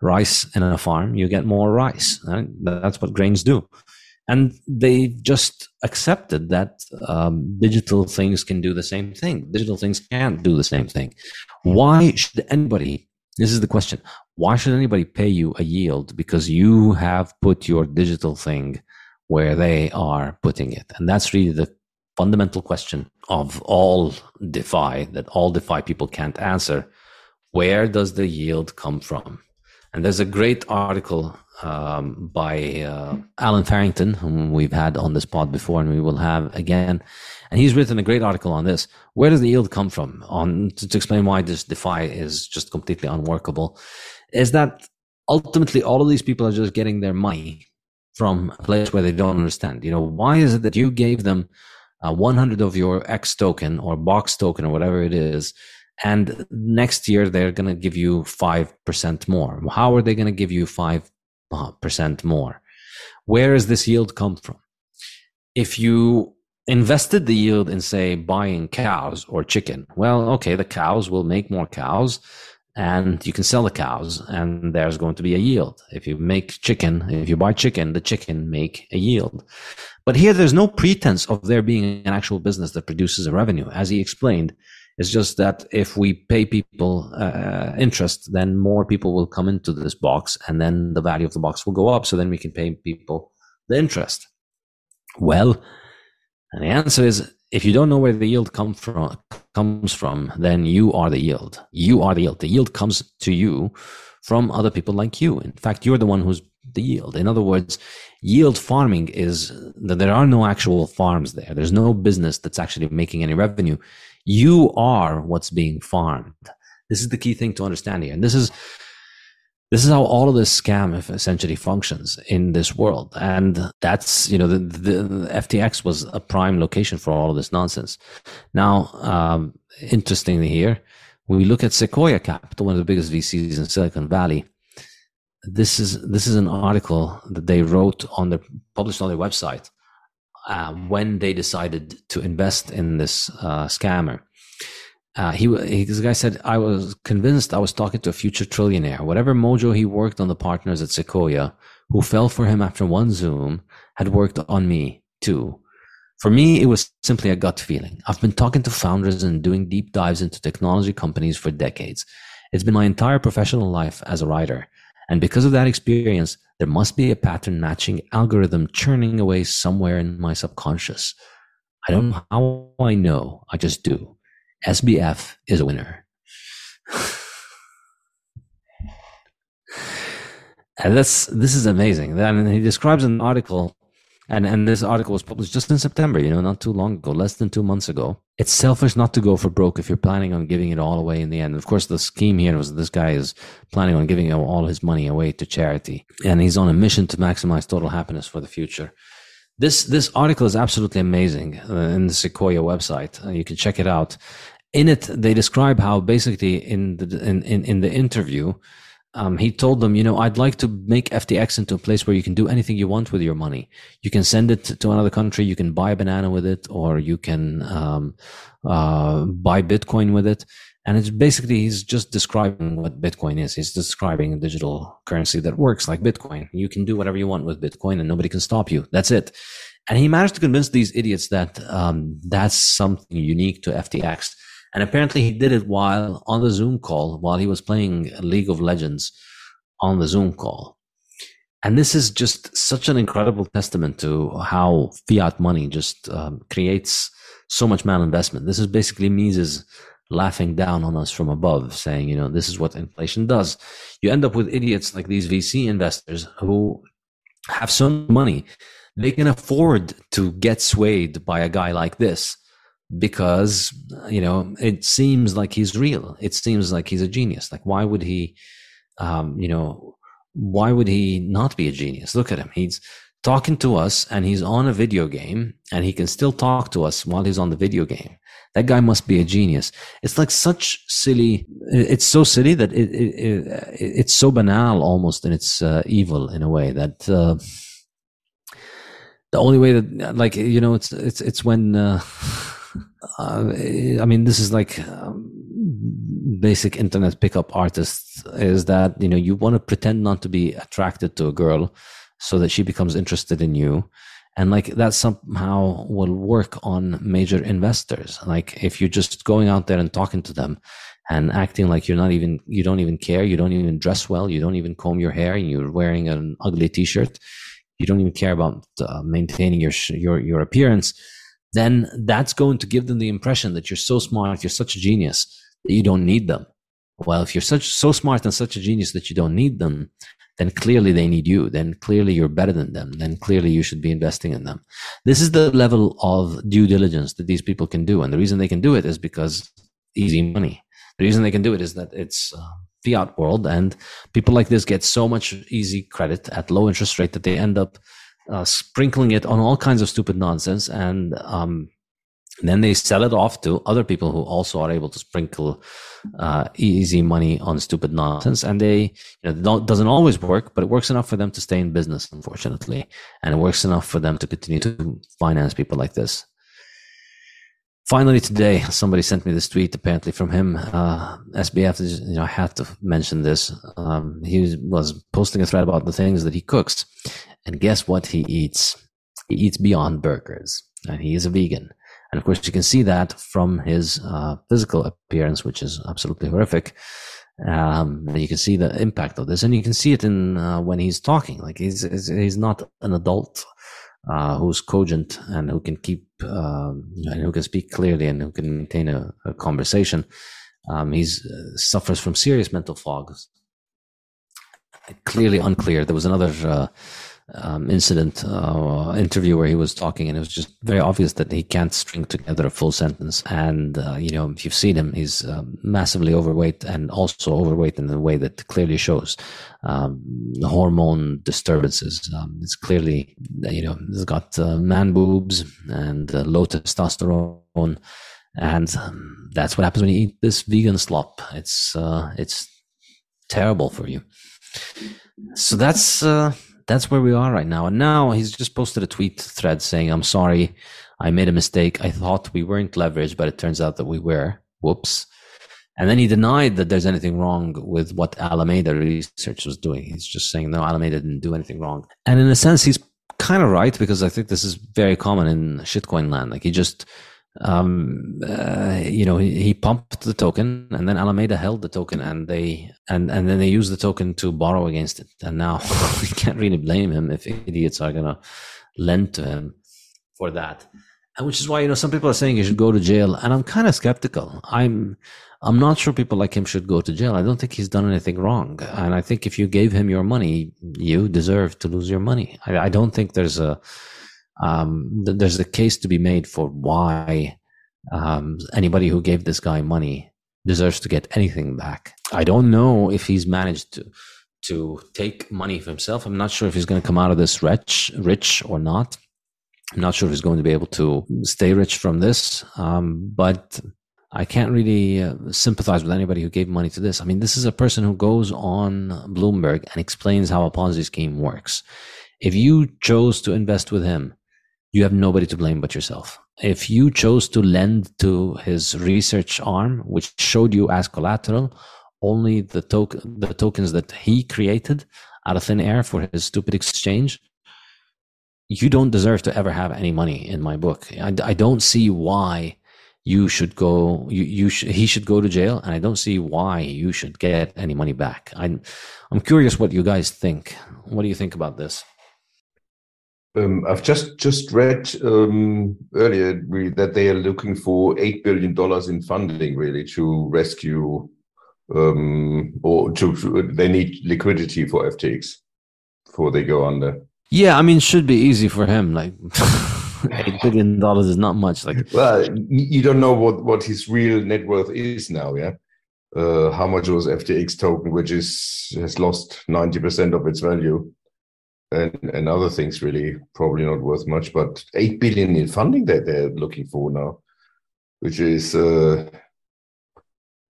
rice in a farm, you get more rice. Right? That's what grains do. and they just accepted that um, digital things can do the same thing. Digital things can't do the same thing. Why should anybody? This is the question. Why should anybody pay you a yield because you have put your digital thing where they are putting it? And that's really the fundamental question of all DeFi that all DeFi people can't answer. Where does the yield come from? And there's a great article um, by uh, Allen Farrington, whom we've had on this pod before, and we will have again. And he's written a great article on this. Where does the yield come from? On to, to explain why this DeFi is just completely unworkable. Is that ultimately all of these people are just getting their money from a place where they don't understand. You know, why is it that you gave them uh, 100 of your X token or box token or whatever it is, and next year they're going to give you 5% more? How are they going to give you 5 uh, percent more. Where does this yield come from? If you invested the yield in, say, buying cows or chicken, well, okay, the cows will make more cows and you can sell the cows and there's going to be a yield. If you make chicken, if you buy chicken, the chicken make a yield. But here there's no pretense of there being an actual business that produces a revenue. As he explained, it's just that if we pay people uh, interest, then more people will come into this box, and then the value of the box will go up. So then we can pay people the interest. Well, and the answer is if you don't know where the yield come from, comes from, then you are the yield. You are the yield. The yield comes to you from other people like you. In fact, you're the one who's the yield. In other words, yield farming is that there are no actual farms there. There's no business that's actually making any revenue. You are what's being farmed. This is the key thing to understand here. And this is this is how all of this scam essentially functions in this world. And that's, you know, the, the, FTX was a prime location for all of this nonsense. Now, um, interestingly here, when we look at Sequoia Capital, one of the biggest VCs in Silicon Valley, this is, this is an article that they wrote on the, published on their website uh, when they decided to invest in this uh, scammer. Uh, he, he, this guy said, I was convinced I was talking to a future trillionaire. Whatever mojo he worked on the partners at Sequoia, who fell for him after one Zoom, had worked on me too. For me, it was simply a gut feeling. I've been talking to founders and doing deep dives into technology companies for decades. It's been my entire professional life as a writer. And because of that experience, there must be a pattern matching algorithm churning away somewhere in my subconscious. I don't know how I know, I just do. SBF is a winner. and this this is amazing. And he describes an article and and this article was published just in September, you know, not too long ago, less than two months ago. It's selfish not to go for broke if you're planning on giving it all away in the end. Of course, the scheme here was this guy is planning on giving all his money away to charity, and he's on a mission to maximize total happiness for the future. This this article is absolutely amazing uh, in the Sequoia website. Uh, you can check it out. In it, they describe how basically in the in in, in the interview um, he told them, you know, I'd like to make FTX into a place where you can do anything you want with your money. You can send it to another country. You can buy a banana with it, or you can um, uh, buy Bitcoin with it. And it's basically he's just describing what Bitcoin is. He's describing a digital currency that works like Bitcoin. You can do whatever you want with Bitcoin, and nobody can stop you. That's it. And he managed to convince these idiots that um, that's something unique to FTX and apparently he did it while on the Zoom call, while he was playing League of Legends on the Zoom call. And this is just such an incredible testament to how fiat money just um, creates so much malinvestment. This is basically Mises laughing down on us from above, saying, you know, this is what inflation does. You end up with idiots like these VC investors who have so much money, they can afford to get swayed by a guy like this because you know it seems like he's real. It seems like he's a genius. Like why would he um you know why would he not be a genius? Look at him. He's talking to us and he's on a video game and he can still talk to us while he's on the video game. That guy must be a genius. It's like such silly it's so silly that it, it, it it's so banal almost and its uh, evil in a way that uh, the only way that like you know it's it's it's when uh, uh, I mean, this is like um, basic internet pickup artists is that, you know, you want to pretend not to be attracted to a girl so that she becomes interested in you. and like that somehow will work on major investors like if you're just going out there and talking to them and acting like you're not even you don't even care you don't even dress well you don't even comb your hair and you're wearing an ugly t-shirt you don't even care about uh, maintaining your your your appearance then that's going to give them the impression that you're so smart you're such a genius that you don't need them well if you're such so smart and such a genius that you don't need them then clearly they need you. Then clearly you're better than them. Then clearly you should be investing in them. This is the level of due diligence that these people can do. And the reason they can do it is because easy money. The reason they can do it is that it's uh, fiat world and people like this get so much easy credit at low interest rate that they end up uh, sprinkling it on all kinds of stupid nonsense and um, then they sell it off to other people who also are able to sprinkle uh, easy money on stupid nonsense. And they, you know, doesn't always work, but it works enough for them to stay in business, unfortunately. And it works enough for them to continue to finance people like this. Finally, today, somebody sent me this tweet, apparently from him. Uh, SBF, you know, I had to mention this. Um, he was posting a thread about the things that he cooks. And guess what he eats? He eats Beyond Burgers. And he is a vegan. And of course, you can see that from his uh, physical appearance, which is absolutely horrific. Um, you can see the impact of this, and you can see it in uh, when he's talking. Like he's he's not an adult uh, who's cogent and who can keep um, and who can speak clearly and who can maintain a, a conversation. Um, he uh, suffers from serious mental fog. Clearly unclear. There was another uh, um, incident uh, interview where he was talking, and it was just very obvious that he can't string together a full sentence. And uh, you know, if you've seen him, he's um, massively overweight, and also overweight in a way that clearly shows um, hormone disturbances. Um, it's clearly, you know, he's got uh, man boobs and uh, low testosterone, and um, that's what happens when you eat this vegan slop. It's uh, it's terrible for you. So that's uh, that's where we are right now. And now he's just posted a tweet thread saying, I'm sorry, I made a mistake. I thought we weren't leveraged, but it turns out that we were. Whoops. And then he denied that there's anything wrong with what Alameda Research was doing. He's just saying, no, Alameda didn't do anything wrong. And in a sense, he's kind of right because I think this is very common in shitcoin land. Like he just um, uh, you know, he, he, pumped the token, and then Alameda held the token, and they and and then they used the token to borrow against it. And now we can't really blame him if idiots are gonna lend to him for that. And which is why you know some people are saying he should go to jail, and I'm kind of skeptical. I'm I'm not sure people like him should go to jail. I don't think he's done anything wrong, and I think if you gave him your money, you deserve to lose your money. I, I don't think there's a um, th- there's a case to be made for why um, anybody who gave this guy money deserves to get anything back. I don't know if he's managed to to take money for himself. I'm not sure if he's going to come out of this rich rich or not. I'm not sure if he's going to be able to stay rich from this. Um, but I can't really uh, sympathize with anybody who gave money to this. I mean, this is a person who goes on Bloomberg and explains how a Ponzi scheme works. If you chose to invest with him, you have nobody to blame but yourself. If you chose to lend to his research arm, which showed you as collateral only the token, the tokens that he created out of thin air for his stupid exchange, you don't deserve to ever have any money in my book. I, I don't see why you should go, you, you sh- he should go to jail. And I don't see why you should get any money back. I'm, I'm curious what you guys think. What do you think about this? Um, I've just just read um, earlier that they are looking for eight billion dollars in funding, really, to rescue um, or to, to, they need liquidity for FTX before they go under. Yeah, I mean, should be easy for him. Like eight billion dollars is not much. Like, well, you don't know what what his real net worth is now. Yeah, uh, how much was FTX token, which is has lost ninety percent of its value and, and other things really probably not worth much, but eight billion in funding that they're looking for now, which is uh,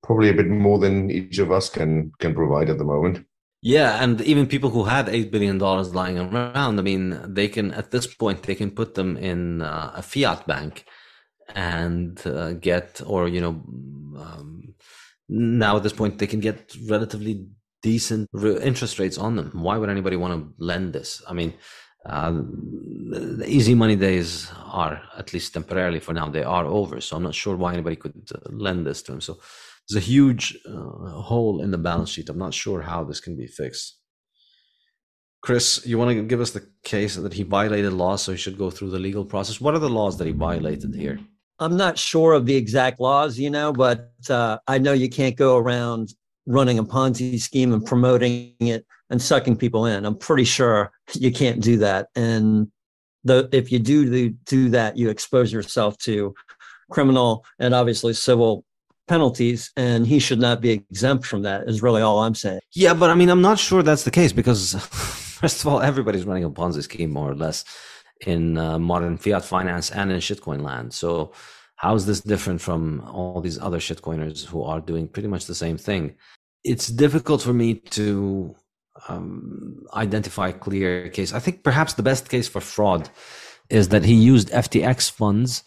probably a bit more than each of us can can provide at the moment. Yeah, and even people who had eight billion dollars lying around, I mean, they can at this point they can put them in uh, a fiat bank and uh, get, or you know, um, now at this point they can get relatively decent interest rates on them. Why would anybody want to lend this? I mean, uh, the easy money days are, at least temporarily for now, they are over. So I'm not sure why anybody could uh, lend this to him. So there's a huge uh, hole in the balance sheet. I'm not sure how this can be fixed. Chris, you want to give us the case that he violated laws, so he should go through the legal process? What are the laws that he violated here? I'm not sure of the exact laws, you know, but uh, I know you can't go around running a Ponzi scheme and promoting it and sucking people in. I'm pretty sure you can't do that. And the, if you do do that, you expose yourself to criminal and obviously civil penalties, and he should not be exempt from that. Is really all I'm saying. Yeah, but I mean, I'm not sure that's the case because, first of all, everybody's running a Ponzi scheme more or less in uh, modern fiat finance and in shitcoin land. So how is this different from all these other shitcoiners who are doing pretty much the same thing? It's difficult for me to um, identify a clear case. I think perhaps the best case for fraud is that he used FTX funds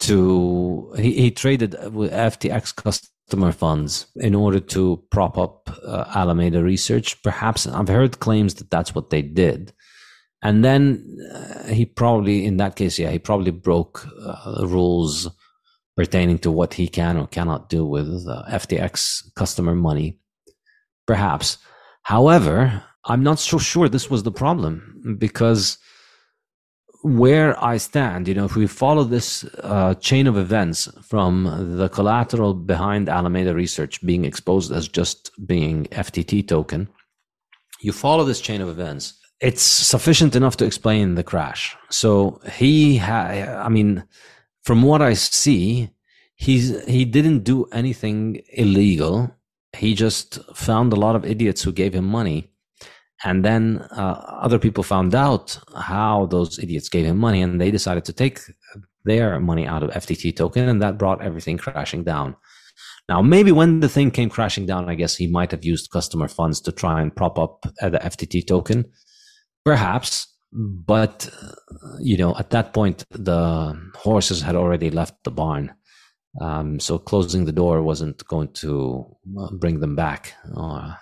to he, he traded with FTX customer funds in order to prop up uh, Alameda Research. Perhaps I've heard claims that that's what they did. And then uh, he probably, in that case, yeah, he probably broke uh, rules pertaining to what he can or cannot do with uh, FTX customer money. Perhaps. However, I'm not so sure this was the problem because where I stand, you know, if we follow this uh, chain of events from the collateral behind Alameda Research being exposed as just being FTT token, you follow this chain of events, it's sufficient enough to explain the crash. So he, ha- I mean, from what I see, he's he didn't do anything illegal. He just found a lot of idiots who gave him money and then uh, other people found out how those idiots gave him money, and they decided to take their money out of FTT token, and that brought everything crashing down. Now, maybe when the thing came crashing down, I guess he might have used customer funds to try and prop up uh, the FTT token, perhaps. But you know, at that point, the horses had already left the barn. Um, so closing the door wasn't going to uh, bring them back. Uh,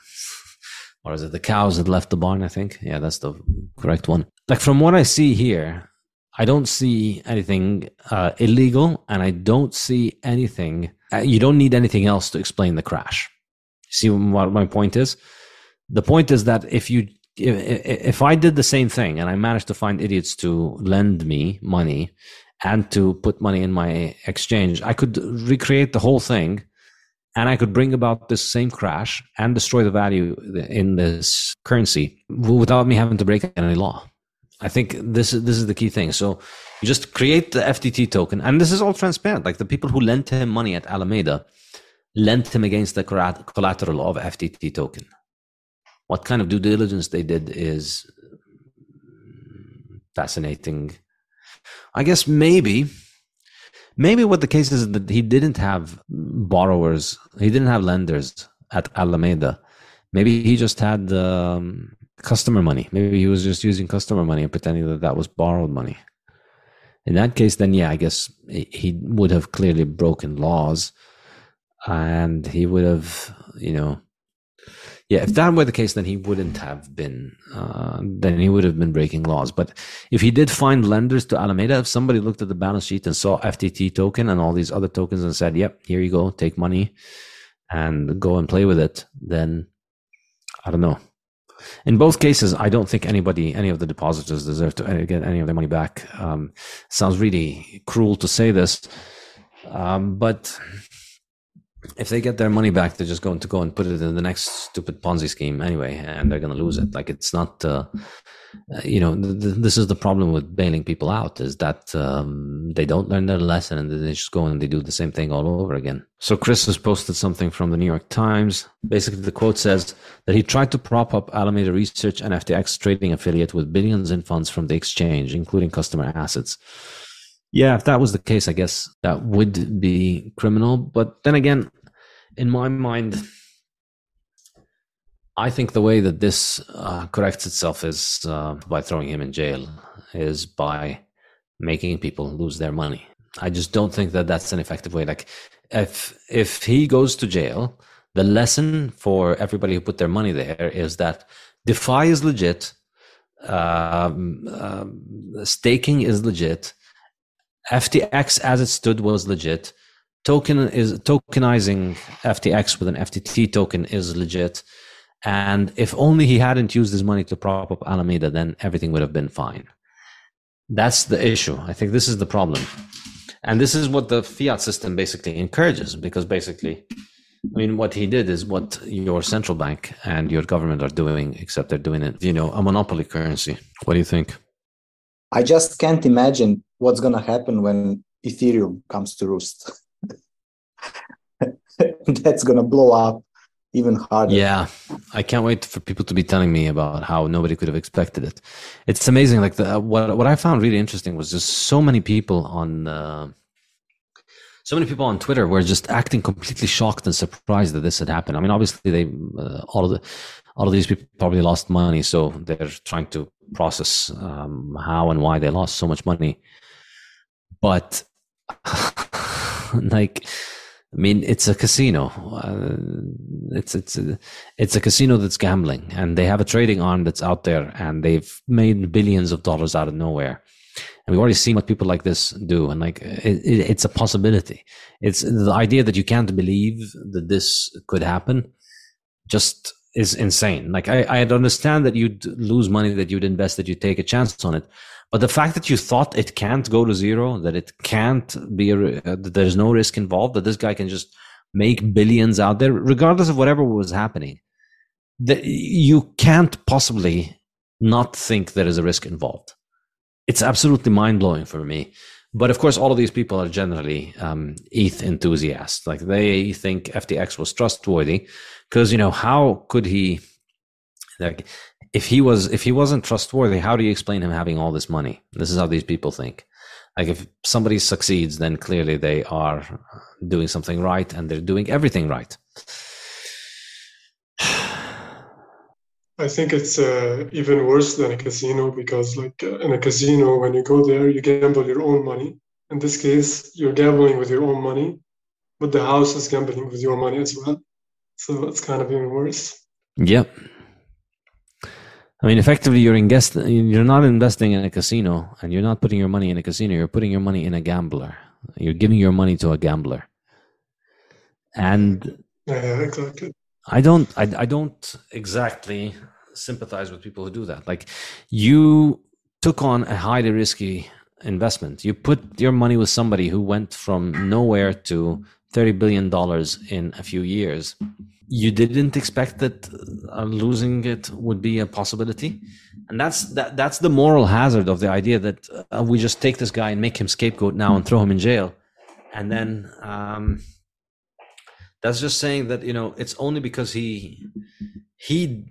or is it the cows that left the barn? I think. Yeah, that's the correct one. Like from what I see here, I don't see anything uh, illegal, and I don't see anything. Uh, you don't need anything else to explain the crash. See what my point is? The point is that if you if I did the same thing and I managed to find idiots to lend me money and to put money in my exchange, I could recreate the whole thing and I could bring about this same crash and destroy the value in this currency without me having to break any law. I think this is this is the key thing. So you just create the FTT token, and this is all transparent. Like the people who lent him money at Alameda lent him against the collateral of FTT token. What kind of due diligence they did is fascinating. I guess maybe Maybe what the case is that he didn't have borrowers, he didn't have lenders at Alameda. Maybe he just had um, customer money. Maybe he was just using customer money and pretending that that was borrowed money. In that case, then yeah, I guess he would have clearly broken laws, and he would have, you know, yeah, if that were the case, then he wouldn't have been, uh, then he would have been breaking laws. But if he did find lenders to Alameda, if somebody looked at the balance sheet and saw FTT token and all these other tokens and said, yep, here you go, take money and go and play with it, then I don't know. In both cases, I don't think anybody, any of the depositors deserve to get any of their money back. Um, sounds really cruel to say this, um, but if they get their money back, they're just going to go and put it in the next stupid Ponzi scheme anyway, and they're going to lose it. Like it's not, uh, uh, you know, th- th- this is the problem with bailing people out is that um, they don't learn their lesson and they just go and they do the same thing all over again. So Chris has posted something from the New York Times. Basically, the quote says that he tried to prop up Alameda Research and FTX trading affiliate with billions in funds from the exchange, including customer assets. Yeah, if that was the case, I guess that would be criminal. But then again, in my mind, I think the way that this uh, corrects itself is uh, by throwing him in jail, is by making people lose their money. I just don't think that that's an effective way. Like, if if he goes to jail, the lesson for everybody who put their money there is that DeFi is legit Um, um, staking is legit. FTX as it stood was legit. Token is tokenizing FTX with an FTT token is legit. And if only he hadn't used his money to prop up Alameda, then everything would have been fine. That's the issue. I think this is the problem. And this is what the fiat system basically encourages because basically, I mean, what he did is what your central bank and your government are doing, except they're doing it, you know, a monopoly currency. What do you think? I just can't imagine what's going to happen when Ethereum comes to roost. That's going to blow up even harder. Yeah, I can't wait for people to be telling me about how nobody could have expected it. It's amazing. Like the what what I found really interesting was just so many people on. Uh, so many people on Twitter were just acting completely shocked and surprised that this had happened. I mean, obviously, they uh, all of the all of these people probably lost money, so they're trying to process um, how and why they lost so much money. But like I mean, it's a casino. Uh, it's it's a, it's a casino that's gambling, and they have a trading arm that's out there, and they've made billions of dollars out of nowhere. And we've already seen what people like this do, and like it, it, it's a possibility. It's the idea that you can't believe that this could happen. Just is insane. Like I, I understand that you'd lose money that you'd invest, that you take a chance on it, but the fact that you thought it can't go to zero, that it can't be, a, uh, that there's no risk involved, that this guy can just make billions out there, regardless of whatever was happening, that you can't possibly not think there is a risk involved. It's absolutely mind blowing for me. But of course, all of these people are generally um, ETH enthusiasts. Like they think FTX was trustworthy because you know how could he? Like if he was if he wasn't trustworthy, how do you explain him having all this money? This is how these people think. Like if somebody succeeds, then clearly they are doing something right and they're doing everything right. I think it's uh, even worse than a casino because, like uh, in a casino, when you go there, you gamble your own money. In this case, you're gambling with your own money, but the house is gambling with your money as well. So it's kind of even worse. Yep. I mean, effectively, you're invest- You're not investing in a casino, and you're not putting your money in a casino. You're putting your money in a gambler. You're giving your money to a gambler. And yeah, exactly. I don't. I, I don't exactly sympathize with people who do that. Like, you took on a highly risky investment. You put your money with somebody who went from nowhere to thirty billion dollars in a few years you didn't expect that uh, losing it would be a possibility and that's that that's the moral hazard of the idea that uh, we just take this guy and make him scapegoat now and throw him in jail and then um, that's just saying that you know it's only because he he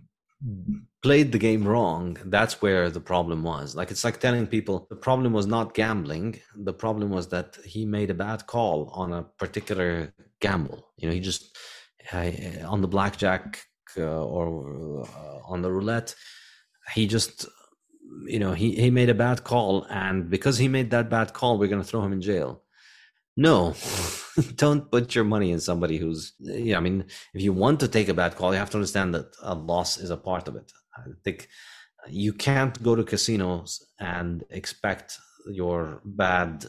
played the game wrong that's where the problem was. Like it's like telling people the problem was not gambling the problem was that he made a bad call on a particular gamble. You know he just on the blackjack uh, or uh, on the roulette, he just you know he he made a bad call and because he made that bad call we're going to throw him in jail no don't put your money in somebody who's yeah i mean if you want to take a bad call you have to understand that a loss is a part of it i think you can't go to casinos and expect your bad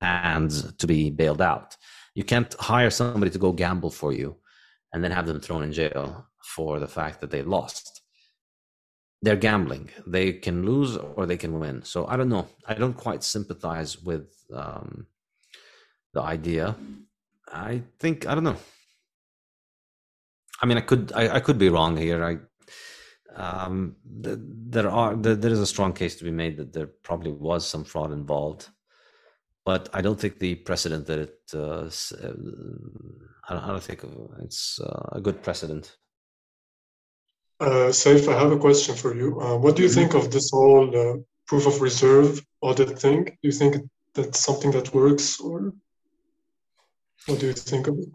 hands to be bailed out you can't hire somebody to go gamble for you and then have them thrown in jail for the fact that they lost. They're gambling. They can lose or they can win. So I don't know. I don't quite sympathize with um, the idea. I think I don't know. I mean, I could I, I could be wrong here. I um, there are there is a strong case to be made that there probably was some fraud involved but I don't think the precedent that it. Uh, uh I, don't, I don't think it's uh, a good precedent. Uh, Saif, I have a question for you. Uh, what do you mm-hmm. think of this whole uh, proof of reserve audit thing? Do you think that's something that works, or what do you think of it?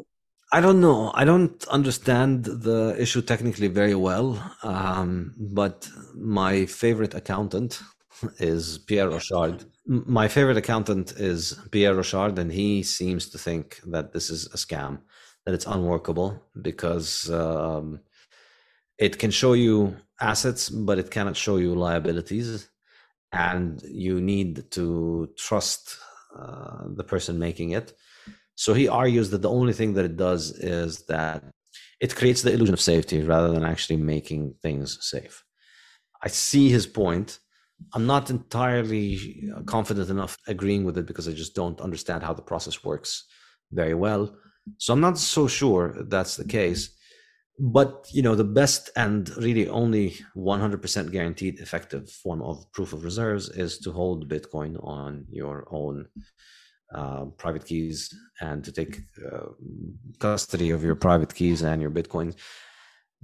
I don't know. I don't understand the issue technically very well, um, but my favorite accountant is Pierre Rochard my favorite accountant is Pierre Rochard, and he seems to think that this is a scam, that it's unworkable because um, it can show you assets, but it cannot show you liabilities. And you need to trust uh, the person making it. So he argues that the only thing that it does is that it creates the illusion of safety rather than actually making things safe. I see his point. I'm not entirely confident enough agreeing with it because I just don't understand how the process works very well. So I'm not so sure that's the case. But you know, the best and really only 100% guaranteed effective form of proof of reserves is to hold Bitcoin on your own uh, private keys and to take uh, custody of your private keys and your bitcoins.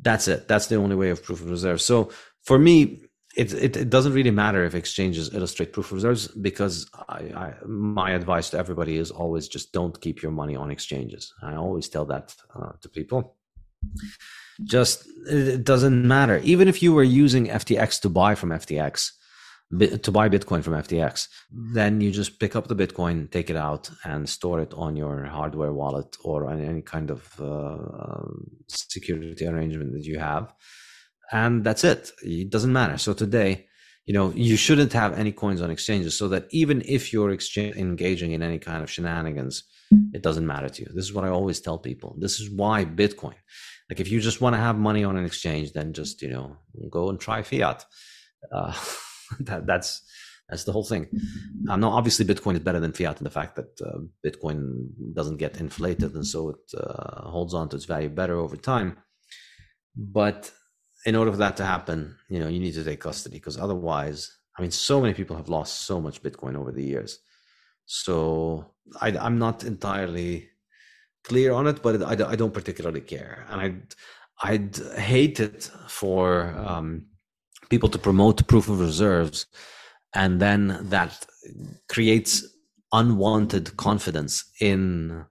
That's it. That's the only way of proof of reserve. So for me, it, it, it, doesn't really matter if exchanges illustrate proof of reserves because I, I, my advice to everybody is always just don't keep your money on exchanges. I always tell that uh, to people. Just it doesn't matter. Even if you were using FTX to buy from FTX, to buy Bitcoin from FTX, then you just pick up the Bitcoin, take it out, and store it on your hardware wallet or on any kind of uh, security arrangement that you have, and that's it. It doesn't matter. So today, you know, you shouldn't have any coins on exchanges, so that even if you're exchange- engaging in any kind of shenanigans, it doesn't matter to you. This is what I always tell people. This is why Bitcoin. Like, if you just want to have money on an exchange, then just you know go and try fiat. Uh, that, that's that's the whole thing. Um, now, obviously, Bitcoin is better than fiat in the fact that uh, Bitcoin doesn't get inflated, and so it uh, holds on to its value better over time. But in order for that to happen, you know, you need to take custody because otherwise, I mean, so many people have lost so much Bitcoin over the years. So I, am not entirely clear on it, but I, I, don't particularly care, and I'd I'd hate it for. Um, people to promote proof of reserves and then that creates unwanted confidence in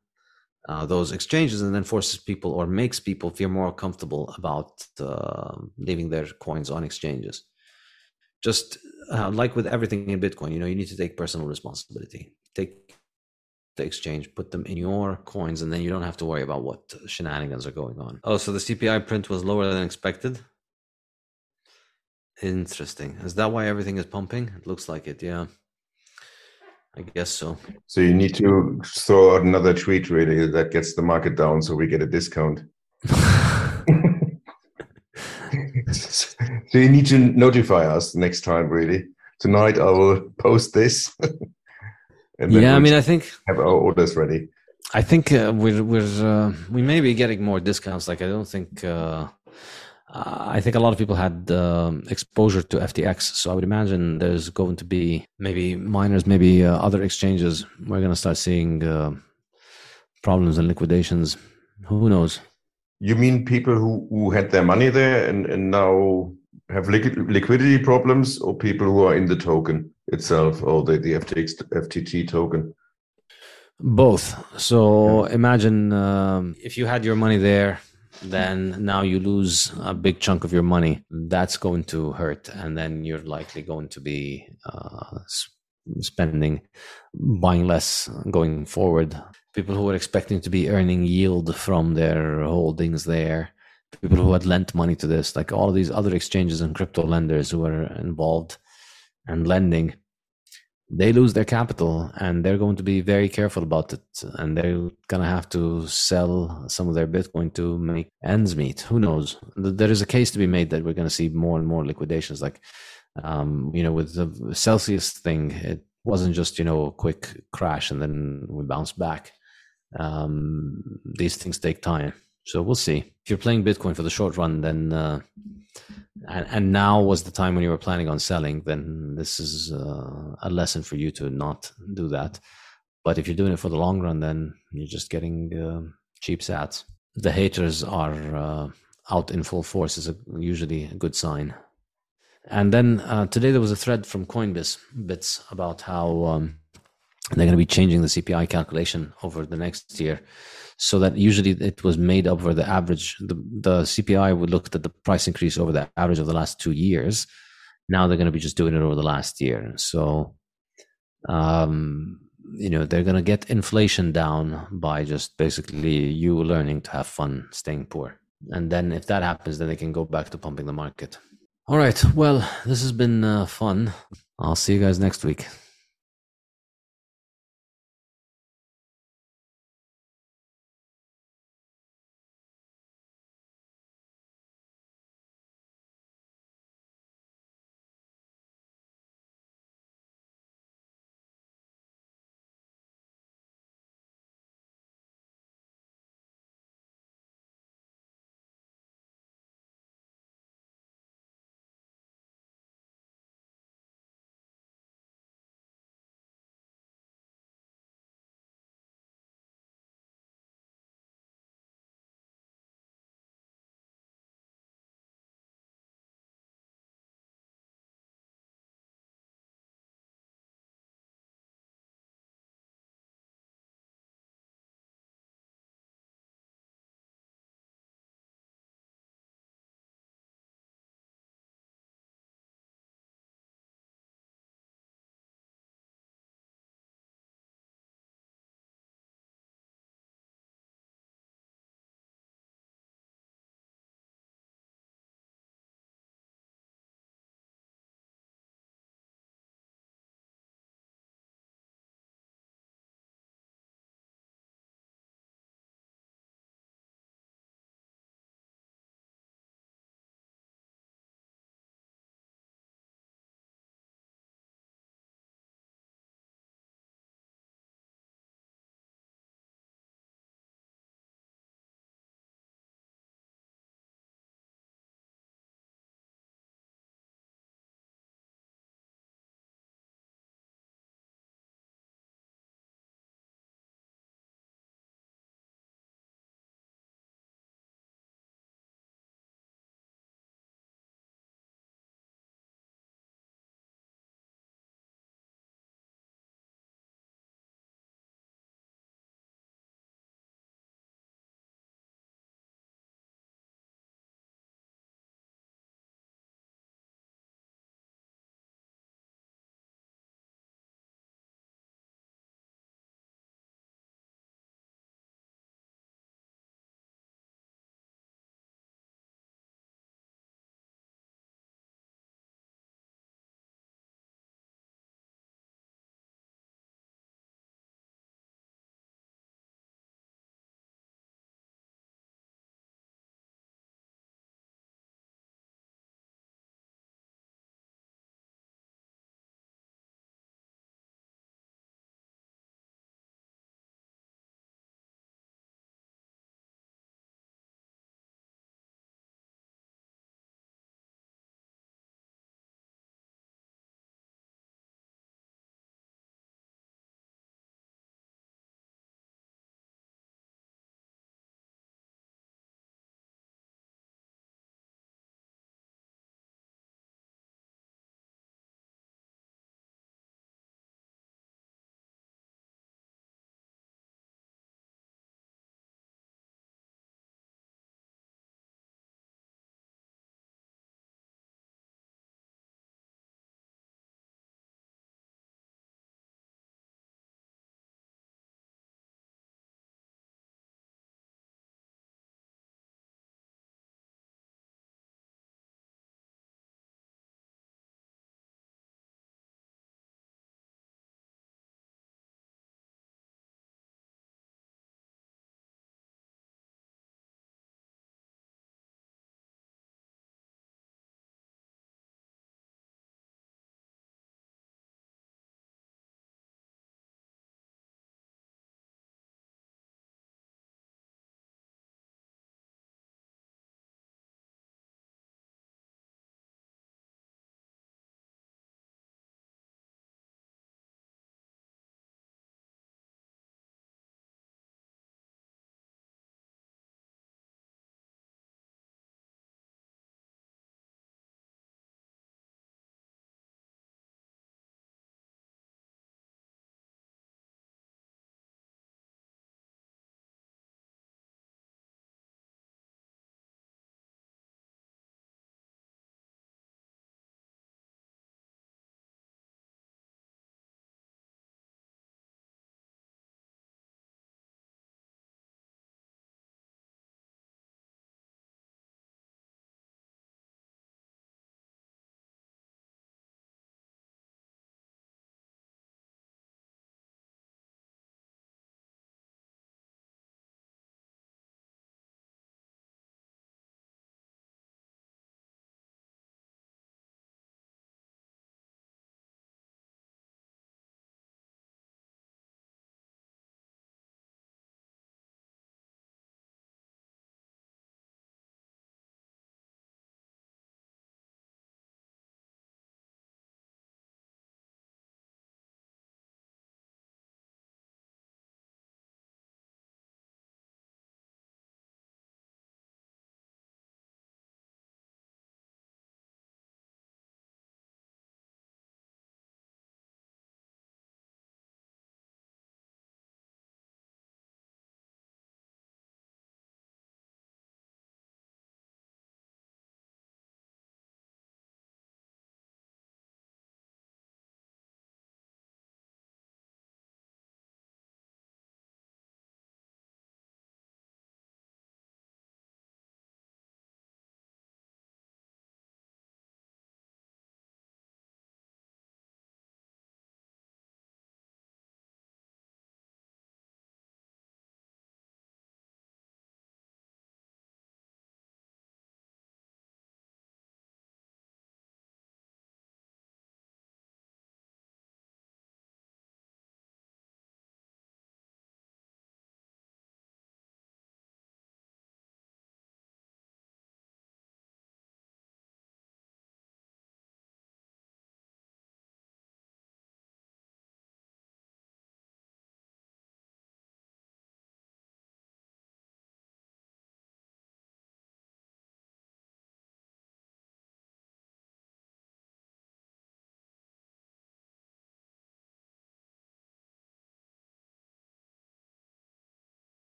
uh, those exchanges and then forces people or makes people feel more comfortable about uh, leaving their coins on exchanges. Just uh, like with everything in bitcoin you know you need to take personal responsibility. Take the exchange put them in your coins and then you don't have to worry about what shenanigans are going on. Oh so the cpi print was lower than expected Interesting. Is that why everything is pumping? It looks like it, yeah. I guess so. So you need to throw out another tweet really that gets the market down so we get a discount. so you need to notify us next time really. Tonight I will post this. yeah, I mean I think have our orders ready. I think uh, we're we're uh, we may be getting more discounts. Like I don't think uh, uh, I think a lot of people had um, exposure to FTX, so I would imagine there's going to be maybe miners, maybe uh, other exchanges. We're going to start seeing uh, problems and liquidations. Who knows? You mean people who, who had their money there and, and now have liquidity problems, or people who are in the token itself, or the, the FTX FTT token? Both. So yeah. imagine um, if you had your money there then now you lose a big chunk of your money. That's going to hurt, and then you're likely going to be uh, spending, buying less going forward. People who were expecting to be earning yield from their holdings there, people who had lent money to this, like all these other exchanges and crypto lenders who were involved and lending they lose their capital and they're going to be very careful about it. And they're going to have to sell some of their bitcoin to make ends meet. Who knows? There is a case to be made that we're going to see more and more liquidations like um, you know with the celsius thing it wasn't just you know a quick crash and then we bounce back. Um, these things take time. So we'll see. If you're playing bitcoin for the short run then uh, and, and now was the time when you were planning on selling, then this is uh, a lesson for you to not do that. But if you're doing it for the long run, then you're just getting uh, cheap sats. The haters are uh, out in full force is a, usually a good sign. And then uh, today there was a thread from Coinbase bits about how um, they're going to be changing the CPI calculation over the next year so that usually it was made up for the average. The, the CPI would look at the price increase over the average of the last two years. Now they're going to be just doing it over the last year. So, um, you know, they're going to get inflation down by just basically you learning to have fun staying poor. And then if that happens, then they can go back to pumping the market. All right. Well, this has been uh, fun. I'll see you guys next week.